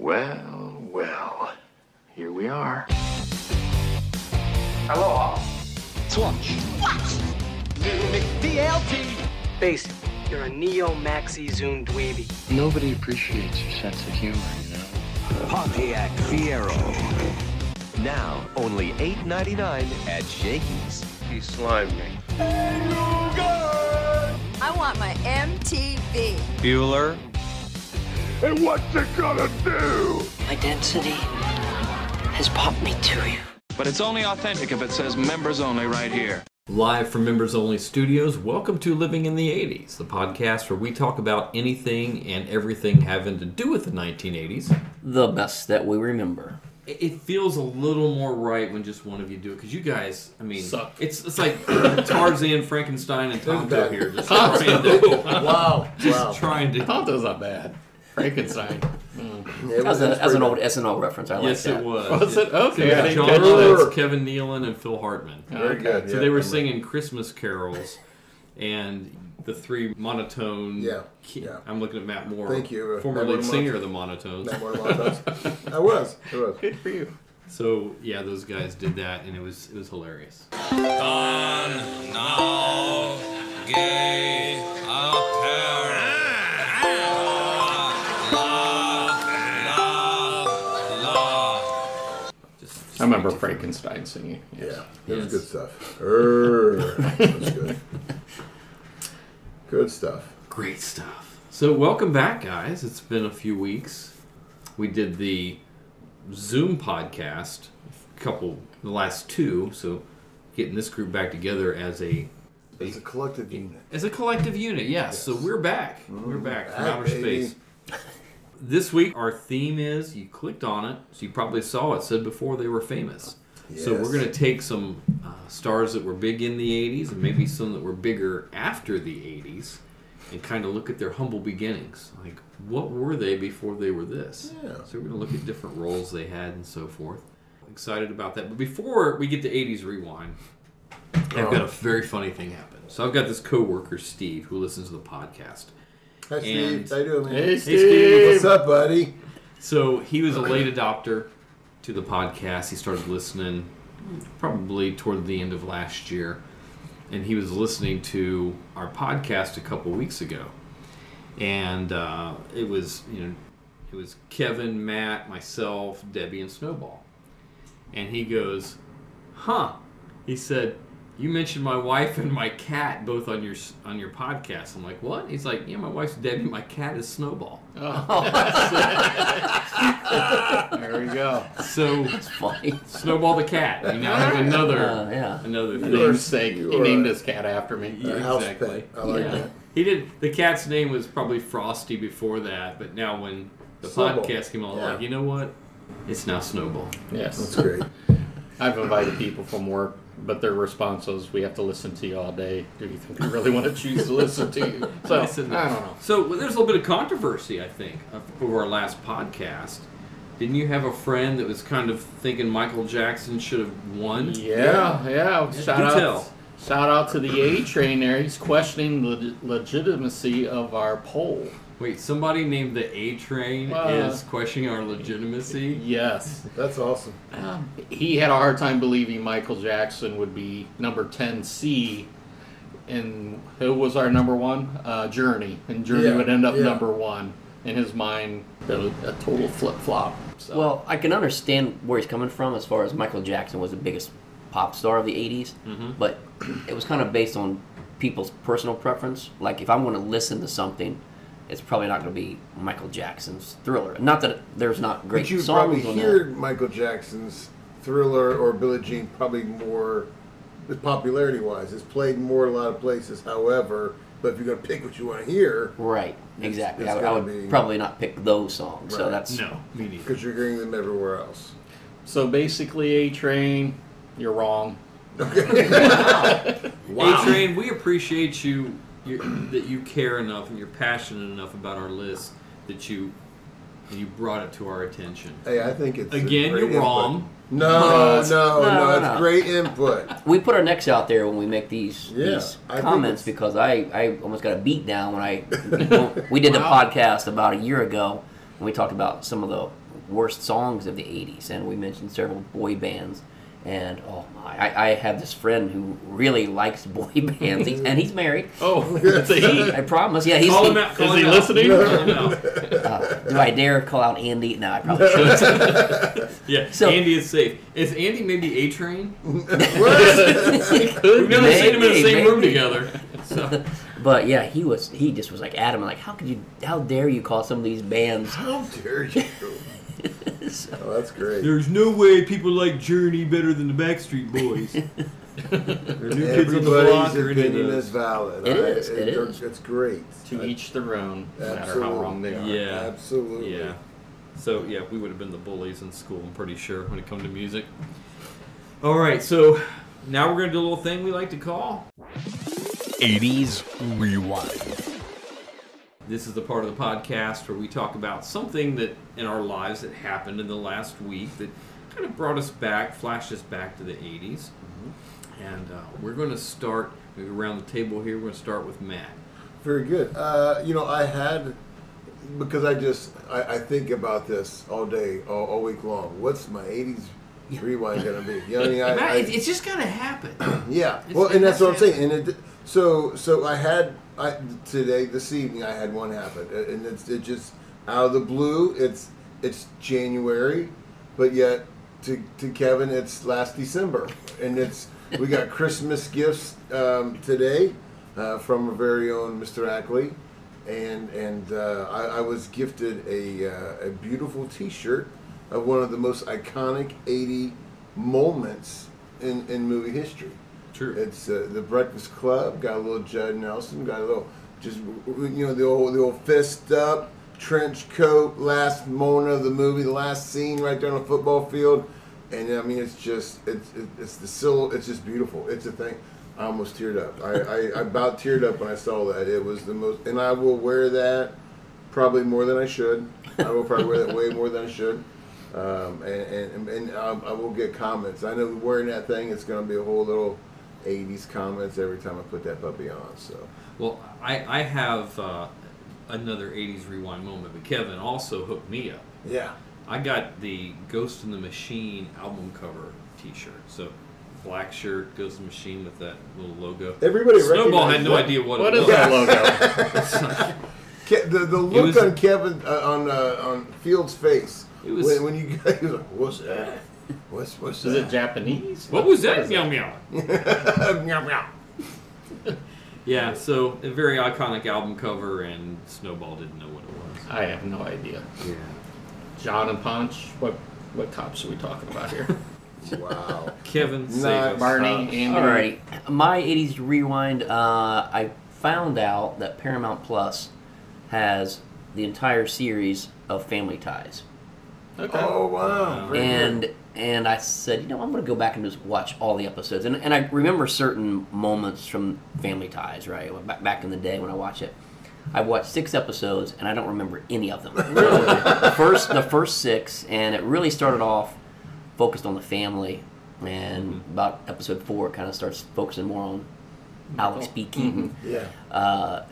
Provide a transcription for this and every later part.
Well, well, here we are. Aloha. Swatch. DLT. Basic. You're a neo maxi zoom dweeby. Nobody appreciates your sense of humor, you know? Pontiac Fiero. Now only $8.99 at Shakey's. He slimed me. I want my MTV. Bueller. And what's it gonna do? My density has popped me to you. But it's only authentic if it says members only right here. Live from Members Only Studios, welcome to Living in the 80s, the podcast where we talk about anything and everything having to do with the 1980s. the best that we remember. It it feels a little more right when just one of you do it because you guys, I mean, Suck. it's it's like Tarzan, Frankenstein, and Tonto bad. here just trying to, Wow. just trying to. Tonto's not bad. Frankenstein. As, a, as an old SNL reference, I like Yes, that. it was. Was it? Okay, I Yeah, didn't John catch that. Lovitz, Kevin Nealon, and Phil Hartman. Very good. So Yeah, they were I'm singing Christmas carols, and the three monotone. Yeah, ki- yeah. I'm looking at Matt Moore. Thank you, uh, former Matt lead Moore singer of the Monotones. Matt Moore Monotone. I was. I was. Good for you. So yeah, those guys did that, and it was it was hilarious. I remember Frankenstein singing. Yes. Yeah, it Yes. was good stuff. Err, that was good. Er, good stuff. Great stuff. So welcome back, guys. It's been a few weeks. We did the Zoom podcast, a couple, the last two. So getting this group back together as a It's a collective unit. As a collective unit, yes. So we're back. We're mm-hmm. back from Back, outer baby. space. This week, our theme is you clicked on it, so you probably saw it said before they were famous. So we're going to take some uh, stars that were big in the 80s and maybe some that were bigger after the 80s and kind of look at their humble beginnings. Like, what were they before they were this? Yeah. So we're going to look at different roles they had and so forth. Excited about that. But before we get to 80s Rewind, I've got a very funny thing happen. So I've got this coworker, Steve, who listens to the podcast. Hi, And- Steve. How you doing, man? Hey, Steve. What's up, buddy? So he was a late adopter to the podcast. He started listening probably toward the end of last year. And he was listening to our podcast a couple weeks ago. And uh, it was, you know, it was Kevin, Matt, myself, Debbie, and Snowball. And he goes, huh. He said, you mentioned my wife and my cat both on your on your podcast. I'm like, what? He's like, yeah, my wife's Debbie, my cat is Snowball. There we go. So It's funny. Snowball the cat. We now have another Uh, yeah. another For thing. namesake. He you are- named his cat after me. Yeah. A exactly. I like Yeah. that. He did. The cat's name was probably Frosty before that, but now when the Snowball. podcast came out, Yeah. like you know what? It's now Snowball. Yes. That's great. I've invited people from work, but their response was, "We have to listen to you all day. Do you think we really want to choose to listen to you?" So Listen, I don't know. So well, there's a little bit of controversy, I think, over our last podcast. Didn't you have a friend that was kind of thinking Michael Jackson should have won? Yeah, yeah. Shout out, tell. shout out to the A train there. He's questioning the legitimacy of our poll. Wait, somebody named the A Train Uh, is questioning our legitimacy. Yes. That's awesome. Um, he had a hard time believing Michael Jackson would be number 10C. And who was our number one? Uh, Journey. And Journey Yeah, would end up yeah. number one. In his mind, that was a total flip flop. So. Well, I can understand where he's coming from as far as Michael Jackson was the biggest pop star of the 80s, but it was kind of based on people's personal preference. Like, if I'm going to listen to something, it's probably not going to be Michael Jackson's Thriller. Not that there's not great But you songs probably hear. Michael Jackson's Thriller or Billie Jean probably more, popularity wise. It's played more a lot of places. However, but if you're going to pick what you want to hear, Right, exactly. it's I, I gotta would be- probably not pick those songs. So that's No, me neither. because you're hearing them everywhere else. So basically, A Train, you're wrong. Okay. Wow. A Train, we appreciate you, you that you care enough and you're passionate enough about our list that you you brought it to our attention. Hey, I think it's Again, great you're input. wrong. No, no, no, No, no, it's no. great input. we put our necks out there when we make these Yeah, these comments it's- because I, I almost got a beat down when I we did the podcast about a year ago and we talked about some of the worst songs of the '80s, and we mentioned several boy bands. And oh my, I, I have this friend who really likes boy bands, he's, and he's married. Oh, it's a he. I promise. Yeah, he's. Call he- him out. Call Is him he out. listening? Call him out. uh, do I dare call out Andy? No, I probably shouldn't. Yeah, So- Andy is safe. Is Andy maybe A Train? We've never seen him in the Maybe, same room maybe. together. So, But yeah, he was. He just was like adamant. Like, how could you? How dare you call some of these bands? How dare you? So- Oh, that's great. there's no way people like Journey better than the Backstreet Boys. or New Kids on the Block Everybody's or opinion is valid. It I- is, it is. It's great. To each their own, no matter how wrong they are. Yeah. Absolutely. Yeah. So yeah, we would have been the bullies in school. I'm pretty sure when it comes to music. All right, so now we're gonna do a little thing we like to call. 80s Rewind. This is the part of the podcast where we talk about something that in our lives that happened in the last week that kind of brought us back, flashed us back to the 80s. And uh, we're going to start maybe around the table here. We're going to start with Matt. Very good. Uh, you know, I had because I just I, I think about this all day, all, all week long. What's my '80s rewind gonna be? You know I mean? I, Matt, I- it's, just going to happen. Yeah, It's- well, and that's has what I'm saying. And it, so, so I had I today this evening I had one happen, and it's it just out of the blue. It's it's January, but yet to to Kevin it's last December, and it's we got Christmas gifts um, today uh, from our very own Mr. Ackley, and and uh, I, I was gifted a uh, a beautiful T-shirt of one of the most iconic '80 moments in in movie history. True. It's uh, the Breakfast Club. Got a little Judd Nelson. Got a little, just you know, the old the old fist up, trench coat. Last moment of the movie, the last scene right there on the football field, and I mean, it's just it's it's the sil. It's just beautiful. It's a thing. I almost teared up. I, I, I about teared up when I saw that. It was the most, and I will wear that probably more than I should. I will probably wear that way more than I should. Um, and and, and um, I will get comments. I know wearing that thing, it's going to be a whole little 80s comments every time I put that puppy on. So Well, I, I have uh, another 80s rewind moment, but Kevin also hooked me up. yeah, I got the Ghost in the Machine album cover T-shirt. So black shirt, Ghost in the Machine with that little logo. Everybody Snowball had no that. idea what, What it is was. that logo? Ke- the the look was- on Kevin uh, on uh, on Field's face It was- when, when you guys was like, "What's that? What's what's Is that?" it Japanese? What was that? Meow meow. Meow, meow. Yeah, so a very iconic album cover, and Snowball didn't know what it was. I have no idea. Yeah. John and Ponch. What what cops are we talking about here? Wow. Kevin, save Nice. us. Barney, Andy. Alrighty, my '80s rewind. Uh, I found out that Paramount Plus has the entire series of Family Ties, Okay. Oh wow. Very and good. and I said, you know, I'm going to go back and just watch all the episodes, and and I remember certain moments from Family Ties, right? Back back in the day when I watched it. I watched six episodes and I don't remember any of them. the first, the first six, and it really started off focused on the family, and about episode four, it kind of starts focusing more on Alex B. Keaton. yeah. Uh,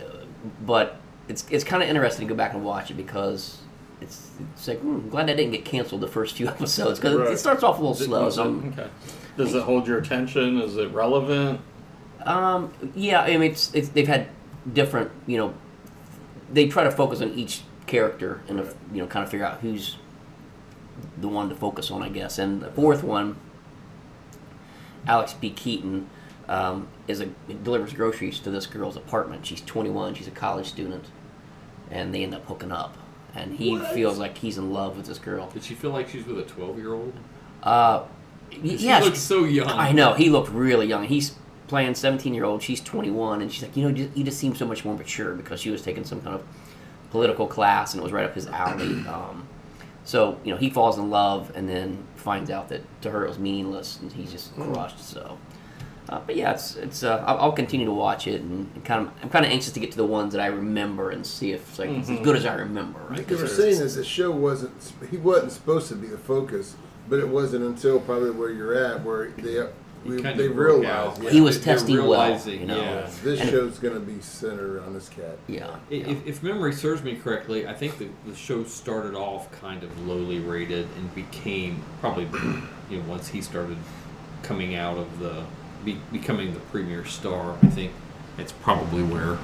but it's it's kind of interesting to go back and watch it because it's it's like hmm, I'm glad I didn't get canceled the first few episodes because Right. it starts off a little slow. So I'm- okay. Does it hold your attention? Is it relevant? Um, yeah, I mean, it's, it's they've had different, you know, they try to focus on each character and you know, kind of figure out who's the one to focus on, I guess. And the fourth one, Alex B. Keaton, um, is a delivers groceries to this girl's apartment. She's 21. She's a college student, and they end up hooking up. And he What? feels like he's in love with this girl. Did she feel like she's with a 12 year old? Uh, y- She yeah, looks so young. I know he looked really young. He's playing 17 year old. She's 21, and she's like, you know, you just seem so much more mature because she was taking some kind of political class, and it was right up his alley. Um, so you know, he falls in love, and then finds out that to her it was meaningless, and he's just crushed. So. Uh, but yeah, it's it's. Uh, I'll, I'll continue to watch it, and, and kind of. I'm kind of anxious to get to the ones that I remember and see if it's like it's as good as I remember. Right? Because we're saying is the show wasn't he wasn't supposed to be the focus, but it wasn't until probably where you're at where they we, they realized out. yeah, He was They're testing well, realizing, you know. yeah. this And- show's gonna be centered on this cat. Yeah. I- If, if memory serves me correctly, I think the, the show started off kind of lowly rated and became probably, you know, once he started coming out of the, be, becoming the premier star, I think it's probably where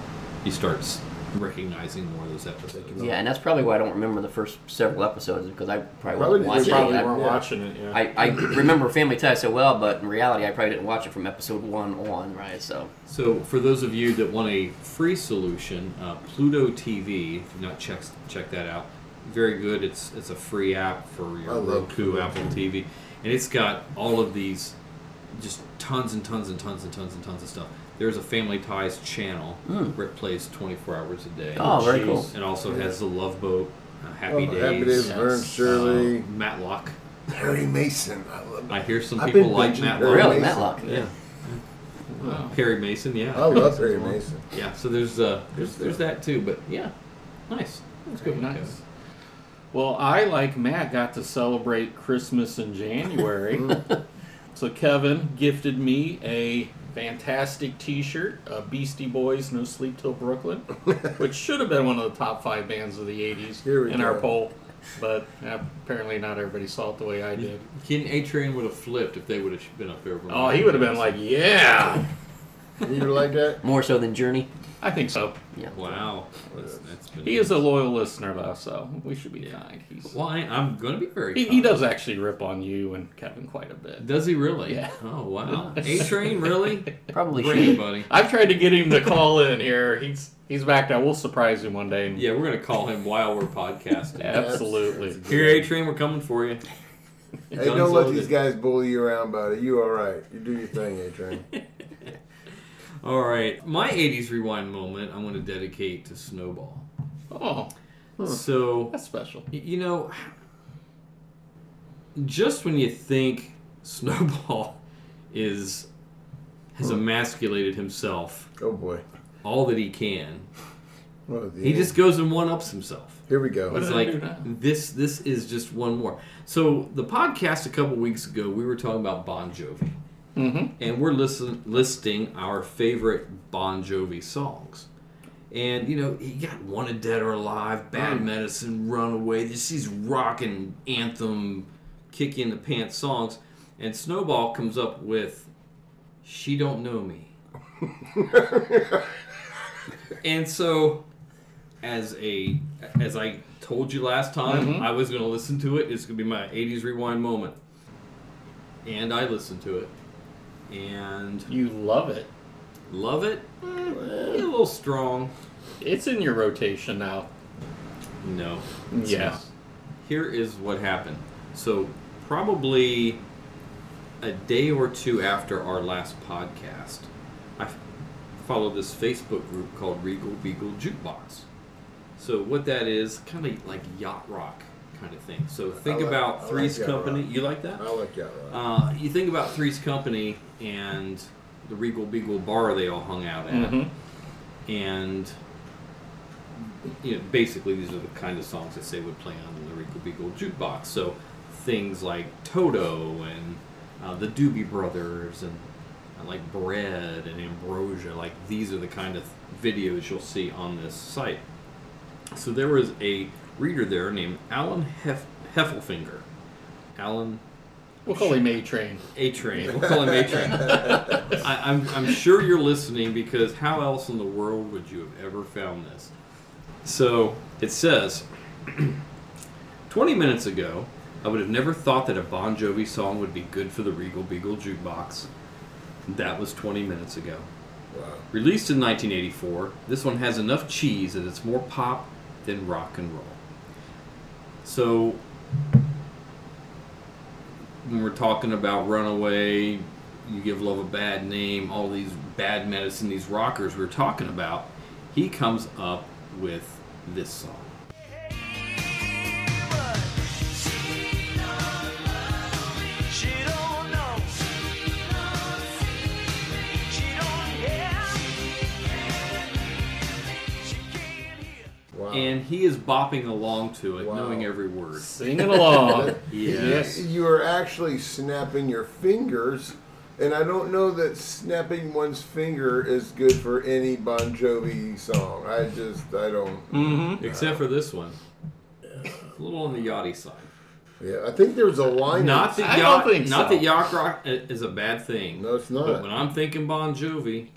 he starts recognizing more of those episodes. Yeah, and that's probably why I don't remember the first several episodes because I probably, Probably wasn't watching Probably it. weren't Yeah. watching it. Yeah. I, I remember Family Ties so well, but in reality, I probably didn't watch it from episode one on, right? So, So, for those of you that want a free solution, uh, Pluto TV, if you've not checked check that out, very good. It's it's a free app for your Roku, Apple TV, and it's got all of these, just tons and tons and tons and tons and tons of stuff. There's a Family Ties channel where it plays 24 hours a day. oh, very cool. It also has the Love Boat, uh, Happy Oh, Days, Happy Days, Vern Yes. Shirley, uh, Matlock. Perry Mason. I love. I hear some I've people like binging Matlock. Really, Mason. Matlock. Yeah. Perry Mason, yeah. I love Perry Mason. Yeah, so there's uh there's there's that too, but yeah, nice. That's good. Very nice. Well, I, like Matt, got to celebrate Christmas in January. so Kevin gifted me a fantastic T-shirt, uh, Beastie Boys "No Sleep Till Brooklyn," which should have been one of the top five bands of the '80s Here we in our poll, but uh, apparently not everybody saw it the way I did. Ken A Train would have flipped if they would have been up there. Oh, he would have been like, "Yeah, You like that? More so than Journey. I think so." Yeah. Wow, that's, that's He is a loyal listener, though, so we should be Yeah. kind. He's, Well, I, I'm going to be very. he, he kind. does actually rip on you and Kevin quite a bit. Does he really? Yeah. Oh wow. A Train really? Probably Bring it, should. buddy. I've tried to get him to call in here. He's he's back now. We'll surprise him one day. And Yeah, we're going to call him while we're podcasting. absolutely. Here, A Train, we're coming for you. Hey, Guns don't let loaded. these guys bully you around buddy. it. You all right? You do your thing, A Train. All right, my '80s rewind moment. I'm going to dedicate to Snowball. Oh, So that's special. Y- You know, just when you think Snowball is has emasculated himself Oh boy. all that he can, the he end? just goes and one ups himself. Here we go. It's like this. This is just one more. So the podcast a couple weeks ago, we were talking about Bon Jovi, Mm-hmm. and we're listen, listing our favorite Bon Jovi songs. And you know, you got "Wanted Dead or Alive," "Bad Medicine," "Runaway." This these rocking anthem, kick in the pants songs, and Snowball comes up with "She Don't Know Me." and so, as a as I told you last time, Mhm. I was going to listen to it. It's going to be my '80s rewind moment, and I listened to it, and You love it. love it. Eh, a little strong. It's in your rotation now. No. it's Yes. not. Here is what happened. So, probably a day or two after our last podcast, I f- followed this Facebook group called Regal Beagle Jukebox. So, what that is, kind of like yacht rock kind of thing. So, think like- about I like Three's Company. rock. You like that? I like that. Right? Uh, you think about Three's Company and the Regal Beagle bar they all hung out at Mhm. and you know, basically these are the kind of songs that say would play on the Regal Beagle jukebox. So things like Toto and uh, the Doobie Brothers and uh, like Bread and Ambrosia, like these are the kind of videos you'll see on this site. So there was a reader there named Alan Hef- Heffelfinger. Alan We'll call him A Train. a train. We'll call him A train. I, I'm, I'm sure you're listening because how else in the world would you have ever found this? So it says 20 minutes ago, I would have never thought that a Bon Jovi song would be good for the Regal Beagle jukebox. That was 20 minutes ago. wow. Released in 1984, this one has enough cheese that it's more pop than rock and roll. So, when we're talking about Runaway, You Give Love a Bad Name, all these bad medicine, these rockers we're talking about, he comes up with this song. He is bopping along to it, Wow. knowing every word. Singing along. Yes. You are actually snapping your fingers And I don't know that snapping one's finger is good for any Bon Jovi song. I just, I don't. Mm-hmm. Except for this one. A little on the yachty side. Yeah, I think there's a line. Not that I yacht, don't think not so. that yacht rock i- is a bad thing. No, it's not. But when I'm thinking Bon Jovi,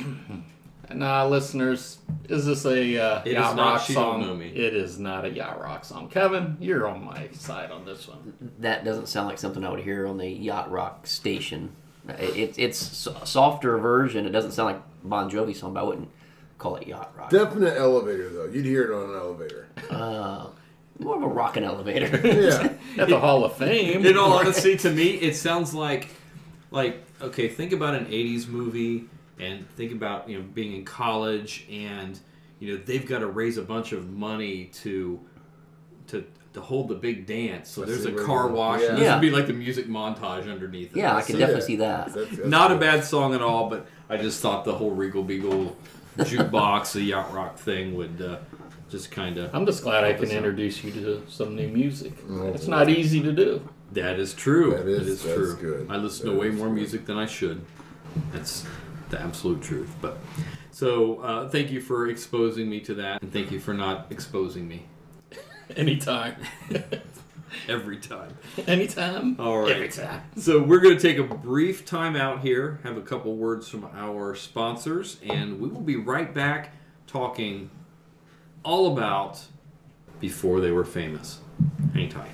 Nah, listeners, is this a uh, It is yacht not rock song? Know Me. It is not a yacht rock song. Kevin, you're on my side on this one. That doesn't sound like something I would hear on the yacht rock station. It, it, it's a softer version. It doesn't sound like Bon Jovi song, but I wouldn't call it yacht rock. Definite elevator though. You'd hear it on an elevator. Uh, more of a rockin' elevator. Yeah. At the Hall of Fame. in all honesty, to me, it sounds like, like okay, think about an '80s movie and think about you know being in college and you know they've got to raise a bunch of money to to to hold the big dance. So I there's a car you're- wash. yeah. And this Yeah. would be like the music montage underneath. it. yeah, I can it. definitely see that. That's- that's Not a bad song at all, but I just thought the whole Regal Beagle jukebox, the yacht rock thing would uh, just kind of. I'm just glad I can introduce you to some new music. Oh, it's boy. not easy to do. That is true. That is- that's true. good. I listen That to way more good. music than I should. That's the absolute truth. But so uh, thank you for exposing me to that, and thank you for not exposing me Anytime. every time. Anytime. All right. Every time. So we're going to take a brief time out here, have a couple words from our sponsors, and we will be right back talking all about before they were famous. Hang tight.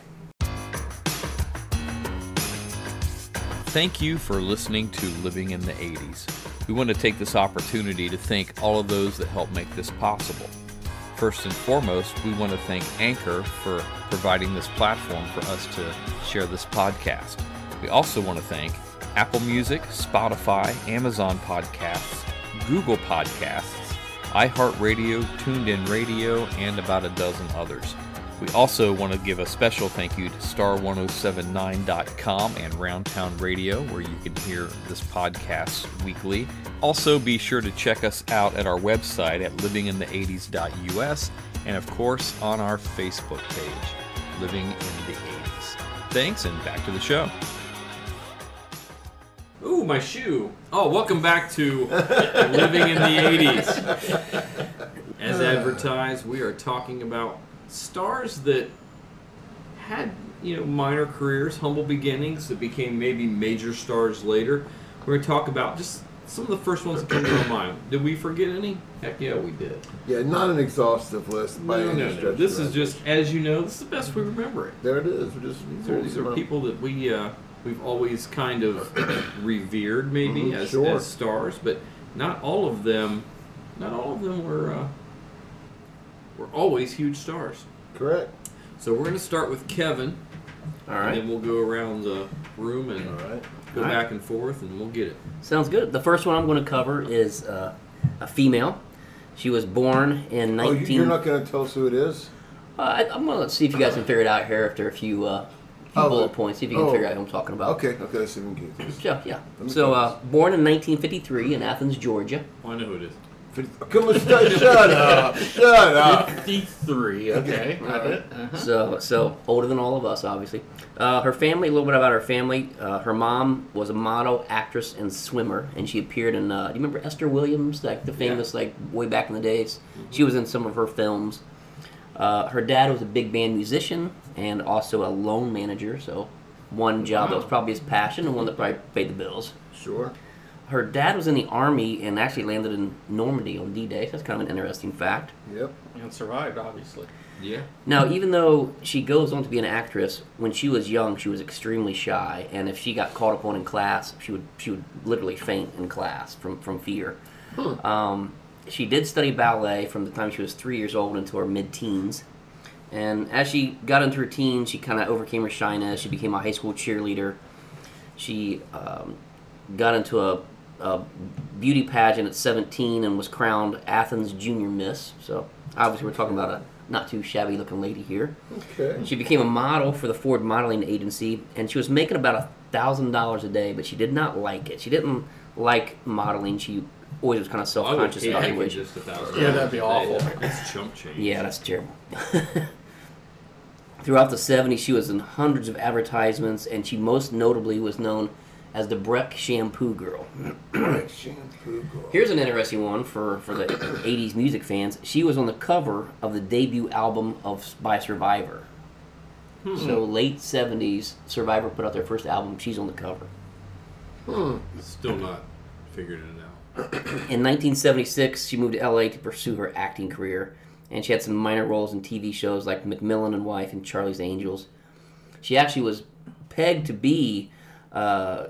Thank you for listening to Living in the 80s. We want to take this opportunity to thank all of those that help make this possible. First and foremost, we want to thank Anchor for providing this platform for us to share this podcast. We also want to thank Apple Music, Spotify, Amazon Podcasts, Google Podcasts, iHeartRadio, TuneIn Radio, and about a dozen others. We also want to give a special thank you to star1079.com and Roundtown Radio, where you can hear this podcast weekly. Also, be sure to check us out at our website at livinginthe80s.us and, of course, on our Facebook page, Living in the 80s. Thanks, and back to the show. Ooh, my shoe. Oh, welcome back to Living in the 80s. As advertised, we are talking about stars that had, you know, minor careers, humble beginnings that became maybe major stars later. We're going to talk about just some of the first ones that come to mind. Did we forget any? Heck yeah, we did. Yeah, not an exhaustive list by No, any no, no. This is just, as you know, this is the best we remember it. There it is. We're just These are, these are people that we uh, we've always kind of revered, maybe Mhm, as, sure. as stars, but not all of them. Not all of them were uh, were always huge stars. Correct. So we're going to start with Kevin, All and then we'll go around the room and All right. go All right. back and forth, and we'll get it. Sounds good. The first one I'm going to cover is uh, a female. She was born in Oh, 19. you- you're not going to tell us who it is? Uh, I, I'm going to see if you guys can figure it out here after a few, uh, few Oh, bullet points. See if you can oh. figure out who I'm talking about. Okay, okay, let's see if we can get this. Yeah, yeah. So, uh, born in 1953 in Athens, Georgia. Oh, I know who it is. Come on, shut, shut up. Shut up. 53. Okay. Got it. Uh-huh. So, so older than all of us, obviously. Uh, her family, a little bit about her family. Uh, her mom was a model, actress, and swimmer, and she appeared in. Uh, do you remember Esther Williams, like the famous, like way back in the days? She was in some of her films. Uh, her dad was a big band musician and also a loan manager, so one job that was probably his passion and one that probably paid the bills. Sure. Her dad was in the army and actually landed in Normandy on D-Day. So that's kind of an interesting fact. Yep. And survived, obviously. Yeah. Now, even though she goes on to be an actress, when she was young, she was extremely shy, and if she got called upon in class, she would she would literally faint in class from from fear. Um, she did study ballet from the time she was three years old until her mid-teens, and as she got into her teens, she kind of overcame her shyness. She became a high school cheerleader. She um, got into a, a beauty pageant at 17 and was crowned Athens Junior Miss. So obviously, we're talking about a not too shabby looking lady here. Okay. She became a model for the Ford Modeling Agency, and she was making about a thousand dollars a day, but she did not like it. She didn't like modeling. She always was kind of self conscious about it. just a thousand. Yeah, that'd be dollars a awful. day. That's chump change. Yeah, that's terrible. Throughout the 70s, she was in hundreds of advertisements, and she most notably was known as the Breck Shampoo Girl. Like shampoo girl. Here's an interesting one for, for the 80s music fans. She was on the cover of the debut album of by Survivor. So late 70s, Survivor put out their first album. She's on the cover. Still not figured it out. In 1976, she moved to LA to pursue her acting career, and she had some minor roles in TV shows like McMillan and Wife and Charlie's Angels. She actually was pegged to be uh,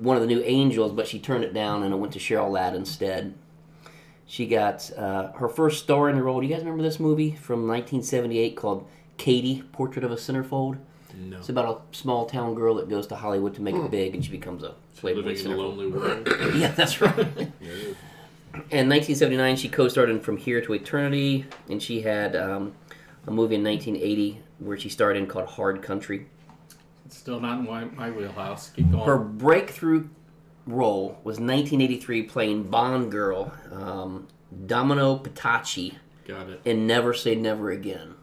one of the new Angels, but she turned it down and it went to Cheryl Ladd instead. She got uh, her first starring role. Do you guys remember this movie from 1978 called Katie, Portrait of a Centerfold? No. It's about a small town girl that goes to Hollywood to make it big, and she becomes a Playboy Living in a lonely world. Yeah, that's right. In 1979, she co-starred in From Here to Eternity, and she had um, a movie in 1980 where she starred in called Hard Country. It's still not in my, my wheelhouse. Keep going. Her breakthrough role was 1983 playing Bond girl um, Domino Petachi Got it. in Never Say Never Again.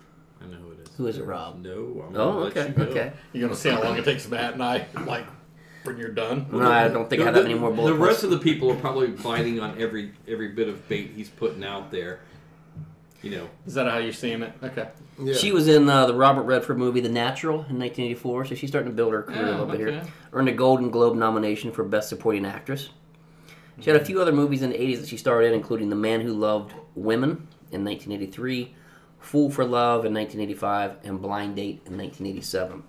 I know who it is. Who is it, Rob? No. I'm Oh, gonna let okay, you go. okay. You're gonna see how long it takes Matt and I, like, when you're done. No, I don't think I have The- that many more The bullet rest of the people are probably biting on every every bit of bait he's putting out there. You know, Is that how you're seeing it? Okay. Yeah. She was in uh, the Robert Redford movie The Natural in 1984, so she's starting to build her career a Oh, little bit here. Earned a Golden Globe nomination for Best Supporting Actress. She had a few other movies in the 80s that she starred in, including The Man Who Loved Women in 1983, Fool for Love in 1985, and Blind Date in 1987.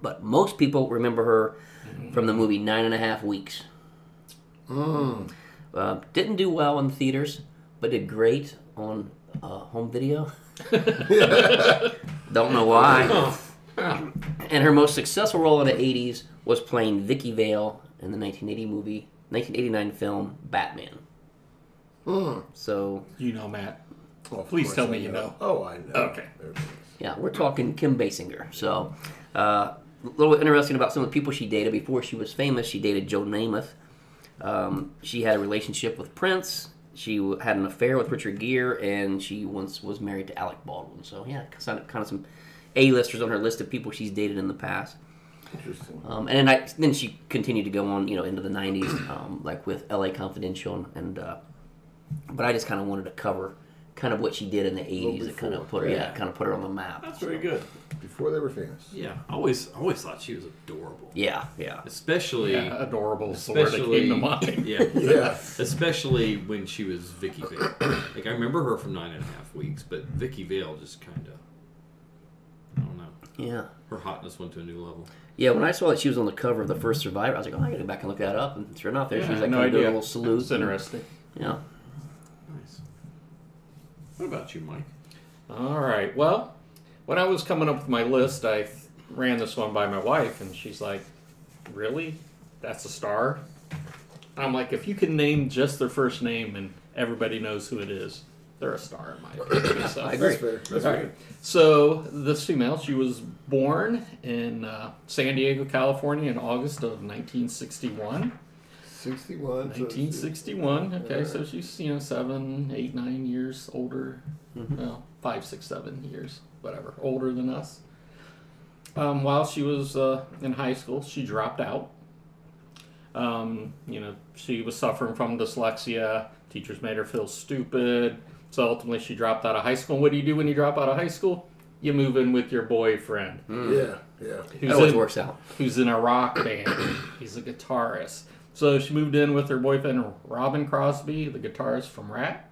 But most people remember her from the movie Nine and a Half Weeks. Uh, didn't do well in theaters, but did great on uh, home video. Don't know why. and her most successful role in the 80s was playing Vicki Vale in the 1980 movie, 1989 film Batman. So, You know, Matt. Of Please tell I me you know. Oh, I know. Okay. yeah, we're talking Kim Basinger. So, uh, a little interesting about some of the people she dated before she was famous. She dated Joe Namath. Um, she had a relationship with Prince. She had an affair with Richard Gere, and she once was married to Alec Baldwin. So, yeah, kind of, kind of some A-listers on her list of people she's dated in the past. Interesting. Um, and then, I, then she continued to go on, you know, into the '90s, um, like with L.A. Confidential, and uh, but I just kind of wanted to cover kind of what she did in the '80s and kind of put her, yeah, yeah. kind of put her on the map. that's very good. Before they were famous. Yeah, I always always thought she was adorable. Yeah, yeah. Especially, Yeah, adorable is the word that especially, came to mind. yeah, Yeah. especially when she was Vicki Vale. Like I remember her from Nine and a Half Weeks, but Vicki Vale just kind of, I don't know, Yeah. her hotness went to a new level. Yeah, when I saw that she was on the cover of the first Survivor, I was like, oh, I gotta go back and look that up. And sure enough, there Yeah, she was I like, had no kind of doing a little salute. It's interesting. Yeah. Nice. What about you, Mike? All right. Well, when I was coming up with my list, I ran this one by my wife, and she's like, "Really? That's a star?" I'm like, "If you can name just their first name and everybody knows who it is, they're a star in my opinion." So, I agree. That's fair. That's All fair. right. So this female, she was born in uh, San Diego, California, in August of 1961. 61. 1961. Okay, so she's you know seven, eight, nine years older. Mm-hmm. Well, five, six, seven years, whatever, older than us. Um, while she was uh, in high school, she dropped out. Um, you know, she was suffering from dyslexia. Teachers made her feel stupid. So ultimately, she dropped out of high school. And what do you do when you drop out of high school? You move in with your boyfriend, Yeah, yeah. who's That always in- works out. who's in a rock band. He's a guitarist. So she moved in with her boyfriend Robin Crosby, the guitarist from Ratt.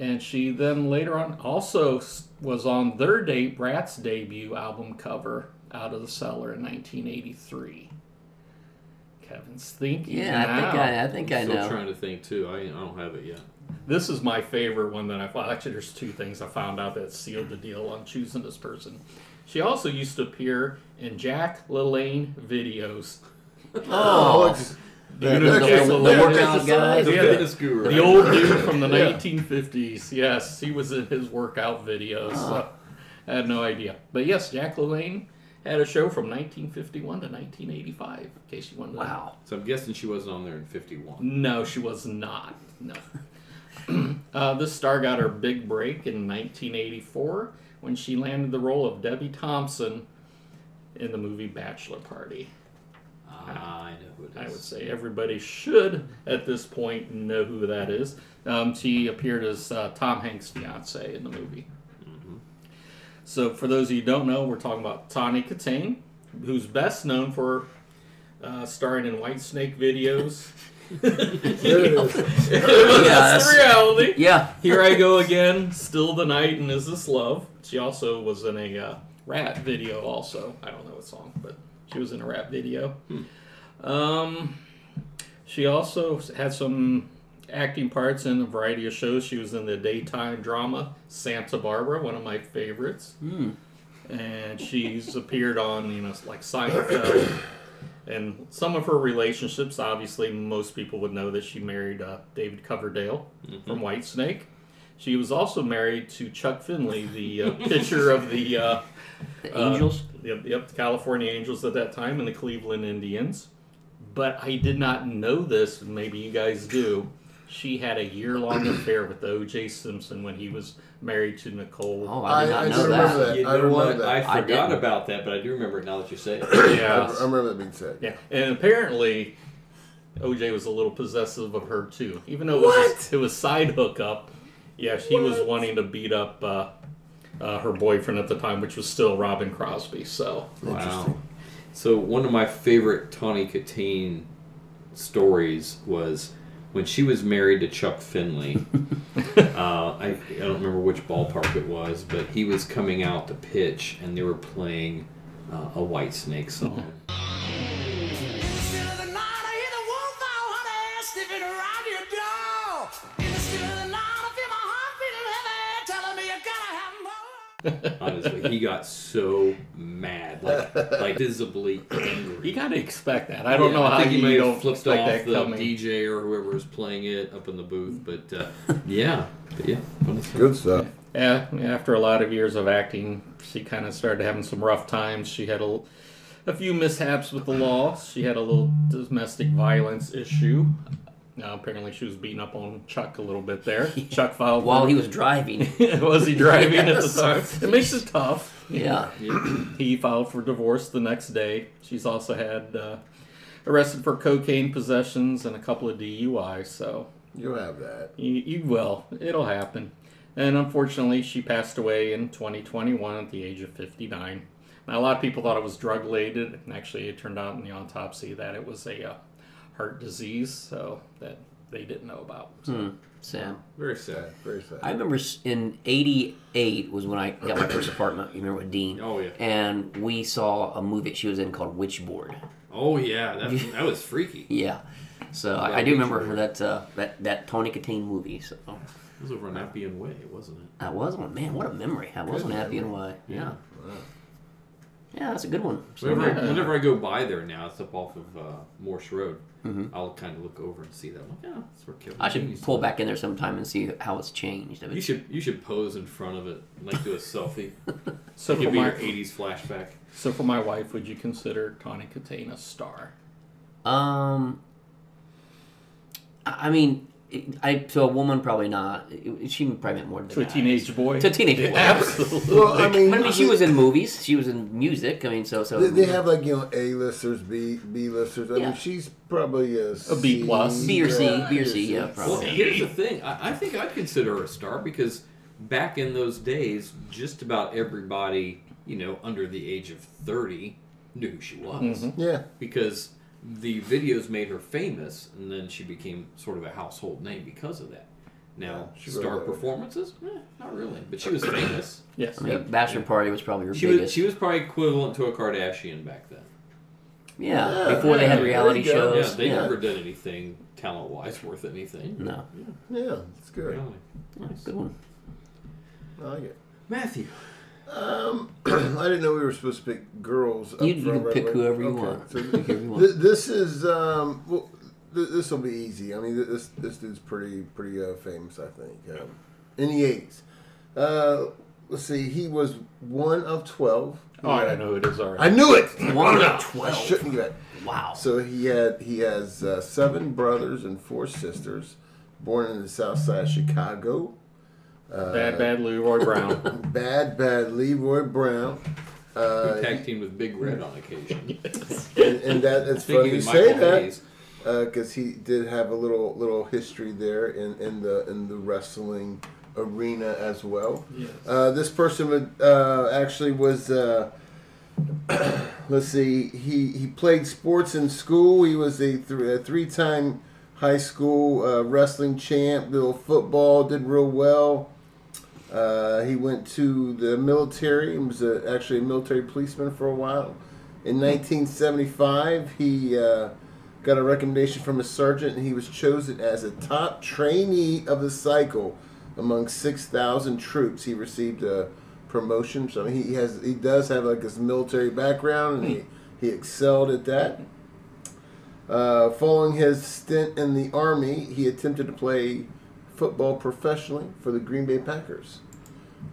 And she then later on also was on their date Ratt's debut album cover, Out of the Cellar in 1983. Kevin's thinking. Yeah, I think. I, I think I Still know. trying to think too. I, I don't have it yet. This is my favorite one that I found. Actually, there's two things I found out that sealed the deal on choosing this person. She also used to appear in Jack LaLanne videos. Oh, it's, You know that- who that's- the workout guy? The Yeah, fitness guru. The old dude from the Yeah. 1950s. Yes, he was in his workout videos. So I had no idea. But yes, Jack LaLanne had a show from 1951 to 1985. In case you wanted to know. Wow. So I'm guessing she wasn't on there in '51. No, she was not. No. uh, this star got her big break in 1984 when she landed the role of Debbie Thompson in the movie Bachelor Party. I know who it is. I would say everybody should at this point know who that is. Um, she appeared as uh, Tom Hanks' fiance in the movie. So, for those of you who don't know, we're talking about Tawny Kitaen, who's best known for uh, starring in Whitesnake videos. There it is. That's that's- reality. Yeah. Here I go again, still the night, and is this love? She also was in a uh, rap video. Also, I don't know what song, but she was in a rap video. Um, she also had some acting parts in a variety of shows. She was in the daytime drama Santa Barbara, one of my favorites, and she's appeared on you know like Seinfeld. And some of her relationships, obviously, most people would know that she married uh, David Coverdale from Whitesnake. She was also married to Chuck Finley, the uh, pitcher of the uh, The uh, Angels. yep, yep, the California Angels at that time and the Cleveland Indians. But I did not know this. Maybe you guys do. She had a year-long affair with O.J. Simpson when he was married to Nicole. Oh, I did I- not I know do that. remember that. You I know remember what? that. I I forgot didn't. about that, but I do remember it now that you say it. I, yeah, I remember that being said. yeah. And apparently, OJ was a little possessive of her too, even though it was it was side hookup. Yeah, he was wanting to beat up uh, uh, her boyfriend at the time, which was still Robin Crosby. So Wow. So one of my favorite Tawny Kitaen stories was when she was married to Chuck Finley. uh, I, I don't remember which ballpark it was, but he was coming out to pitch, and they were playing uh, a Whitesnake song. Honestly, he got so mad, like like visibly angry. you got to expect that. I don't know I how think he you may have don't flipped expect off that the coming. DJ or whoever was playing it up in the booth, but uh, yeah, but yeah, fun stuff. Good stuff. Yeah, after a lot of years of acting, she kind of started having some rough times. She had a, a few mishaps with the law. She had a little domestic violence issue. Now, apparently, she was beating up on Chuck a little bit there. Chuck filed While he was driving. was he driving Yes. at the time? It makes it tough. Yeah. He filed for divorce the next day. She's also had uh, arrested for cocaine possessions and a couple of DUIs. So You'll have that. you, you will. It'll happen. And unfortunately, she passed away in 2021 at the age of 59. Now, a lot of people thought it was drug related, and actually, it turned out in the autopsy that it was a uh, heart disease, so that they didn't know about. So, Hmm. Sad. Very sad. Very sad. I remember in '88 was when I got my first apartment. You remember with Dean? Oh, yeah. And we saw a movie that she was in called Witchboard. Oh yeah, that, that was freaky. Yeah. So Yeah, I, I do remember Witchboard. that uh, that that Tawny Kitaen movie. So It was over on Appian Way, wasn't it? that was one. Man, what a memory! I was Good on Happy memory. and Way. Yeah. Yeah, that's a good one. So, Whenever, Yeah. whenever I go by there now, it's up off of uh, Morse Road. Mhm. I'll kind of look over and see that. I'm like, yeah, that's where Kevin. I should pull live." back in there sometime and see how it's changed. You should you should pose in front of it, like do a selfie. so, for Give me my, your '80s flashback. so for my wife, would you consider Tawny Kitaen a star? Um, I I mean, it- I to a woman probably not. She probably meant more to To a guys. teenage boy? To a teenage boy. Absolutely. Well, I mean, But I mean, she was in movies. She was in music. I mean, so so. They, they have like you know A listers, B B listers. I Yeah. mean, she's probably a, A B plus. B or C, Yeah, B or C, yeah, probably. Well, probably. here's the thing. I, I think I'd consider her a star because back in those days, just about everybody, you know, under the age of 30 knew who she was. Mhm. Yeah, Because the videos made her famous, and then she became sort of a household name because of that. Now, Yeah, she really star performances? Eh, not really. But she was famous. Yes. I mean, Bachelor Party was probably her She was, biggest. she was probably equivalent to a Kardashian back then. yeah, Yeah, before they had yeah, reality there you go. Yeah, shows. they yeah. never did anything talent wise worth anything. No, yeah, it's good. Reality. Yeah, good one. I like it. Matthew. Um, I didn't know we were supposed to pick girls. up You- you can right pick away. whoever you Okay, want. so Pick whoever you want. this is um, well, th- this will be easy. I mean, this this dude's pretty pretty uh, famous. I think um, in the eighties. Uh, let's see. He was one of twelve. Oh, I know who it is already. I knew it. One of I 12. shouldn't get. Wow. So he had he has uh, seven brothers and four sisters, born in the South Side of Chicago. Bad, bad Leroy Brown. Bad, bad Leroy Brown. Uh, Tag team with Big Red on occasion. and, and that it's funny you say Michael that Hayes. because he did have a little little history there in, in the in the wrestling arena as well. Yes. Uh, this person would, uh, actually was. Uh, let's see. He he played sports in school. He was a, th- a three time high school uh, wrestling champ. Little football did real well. Uh, he went to the military and was a, actually a military policeman for a while. In 1975, he uh, got a recommendation from a sergeant, and he was chosen as a top trainee of the cycle among 6,000 troops. He received a promotion, so he has he does have like his military background, and he, he excelled at that. Uh, following his stint in the army, he attempted to play football professionally for the Green Bay Packers.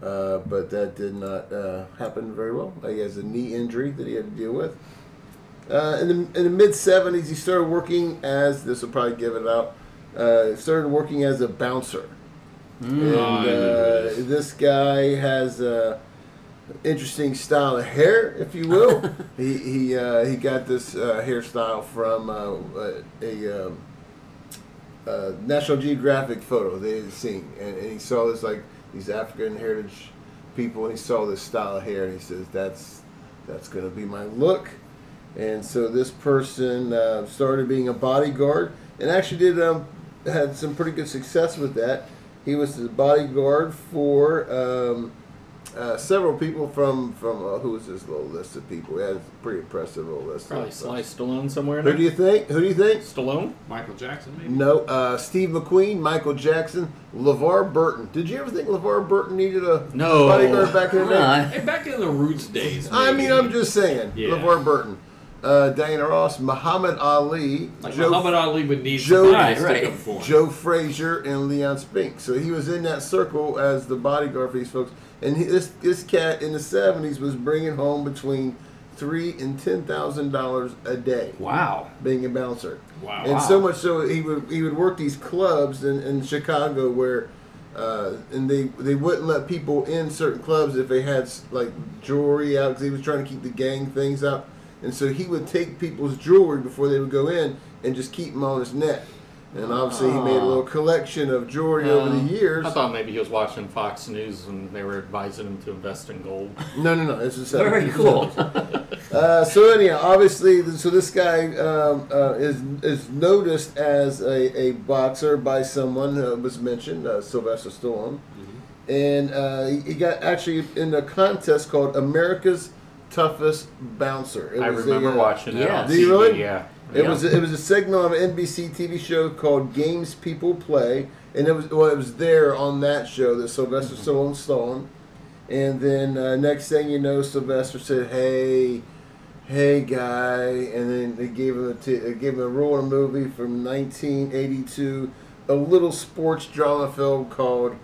Uh, but that did not uh, happen very well. He has a knee injury that he had to deal with. Uh, in the, in the mid 70s, he started working as, this will probably give it out, uh, started working as a bouncer. And Oh, I know who it uh, this guy has a interesting style of hair, if you will. he he, uh, he got this uh, hairstyle from uh, a, um, uh, National Geographic photo they had seen, and, and he saw this like these African heritage people, and he saw this style of hair, and he says that's that's going to be my look. And so this person uh, started being a bodyguard, and actually did um, had some pretty good success with that. He was the bodyguard for um, uh, several people from from uh, who was this little list of people? He had a pretty impressive little list. Probably of Sly Stallone somewhere in Who there. do you think? Who do you think? Stallone? Michael Jackson, maybe. No, uh, Steve McQueen, Michael Jackson, LeVar Burton. Did you ever think LeVar Burton needed a No. bodyguard back in the day? Uh, Hey, back in the Roots days. I mean, maybe. I'm just saying. Yeah. LeVar Burton, uh, Diana Ross, Muhammad Ali, Like Joe, Muhammad Ali would need Joe- somebody to Right, stick right. up for him. Joe Frazier, and Leon Spink. So he was in that circle as the bodyguard for these folks. And he, this this cat in the 70s was bringing home between three and ten thousand dollars a day. wow. being a bouncer. Wow. And Wow. so much so he would he would work these clubs in, in Chicago where uh, and they they wouldn't let people in certain clubs if they had like jewelry out because he was trying to keep the gang things out. And so he would take people's jewelry before they would go in and just keep them on his neck. And obviously he made a little collection of jewelry over the years. I thought maybe he was watching Fox News and they were advising him to invest in gold. No, no, no. This is Very cool. Uh, so anyhow, obviously, so this guy um, uh, is is noticed as a, a boxer by someone who was mentioned, uh, Sylvester Stallone, and uh, he he got actually in a contest called America's Toughest Bouncer. It I was remember a, uh, watching it yeah. Do you really? Yeah. It Yeah. was it was a segment of an NBC TV show called Games People Play, and it was well it was there on that show that Sylvester Stallone stolen, and then uh, next thing you know, Sylvester said, "Hey, hey guy," and then they gave him a t- they gave him a role in a movie from 1982, a little sports drama film called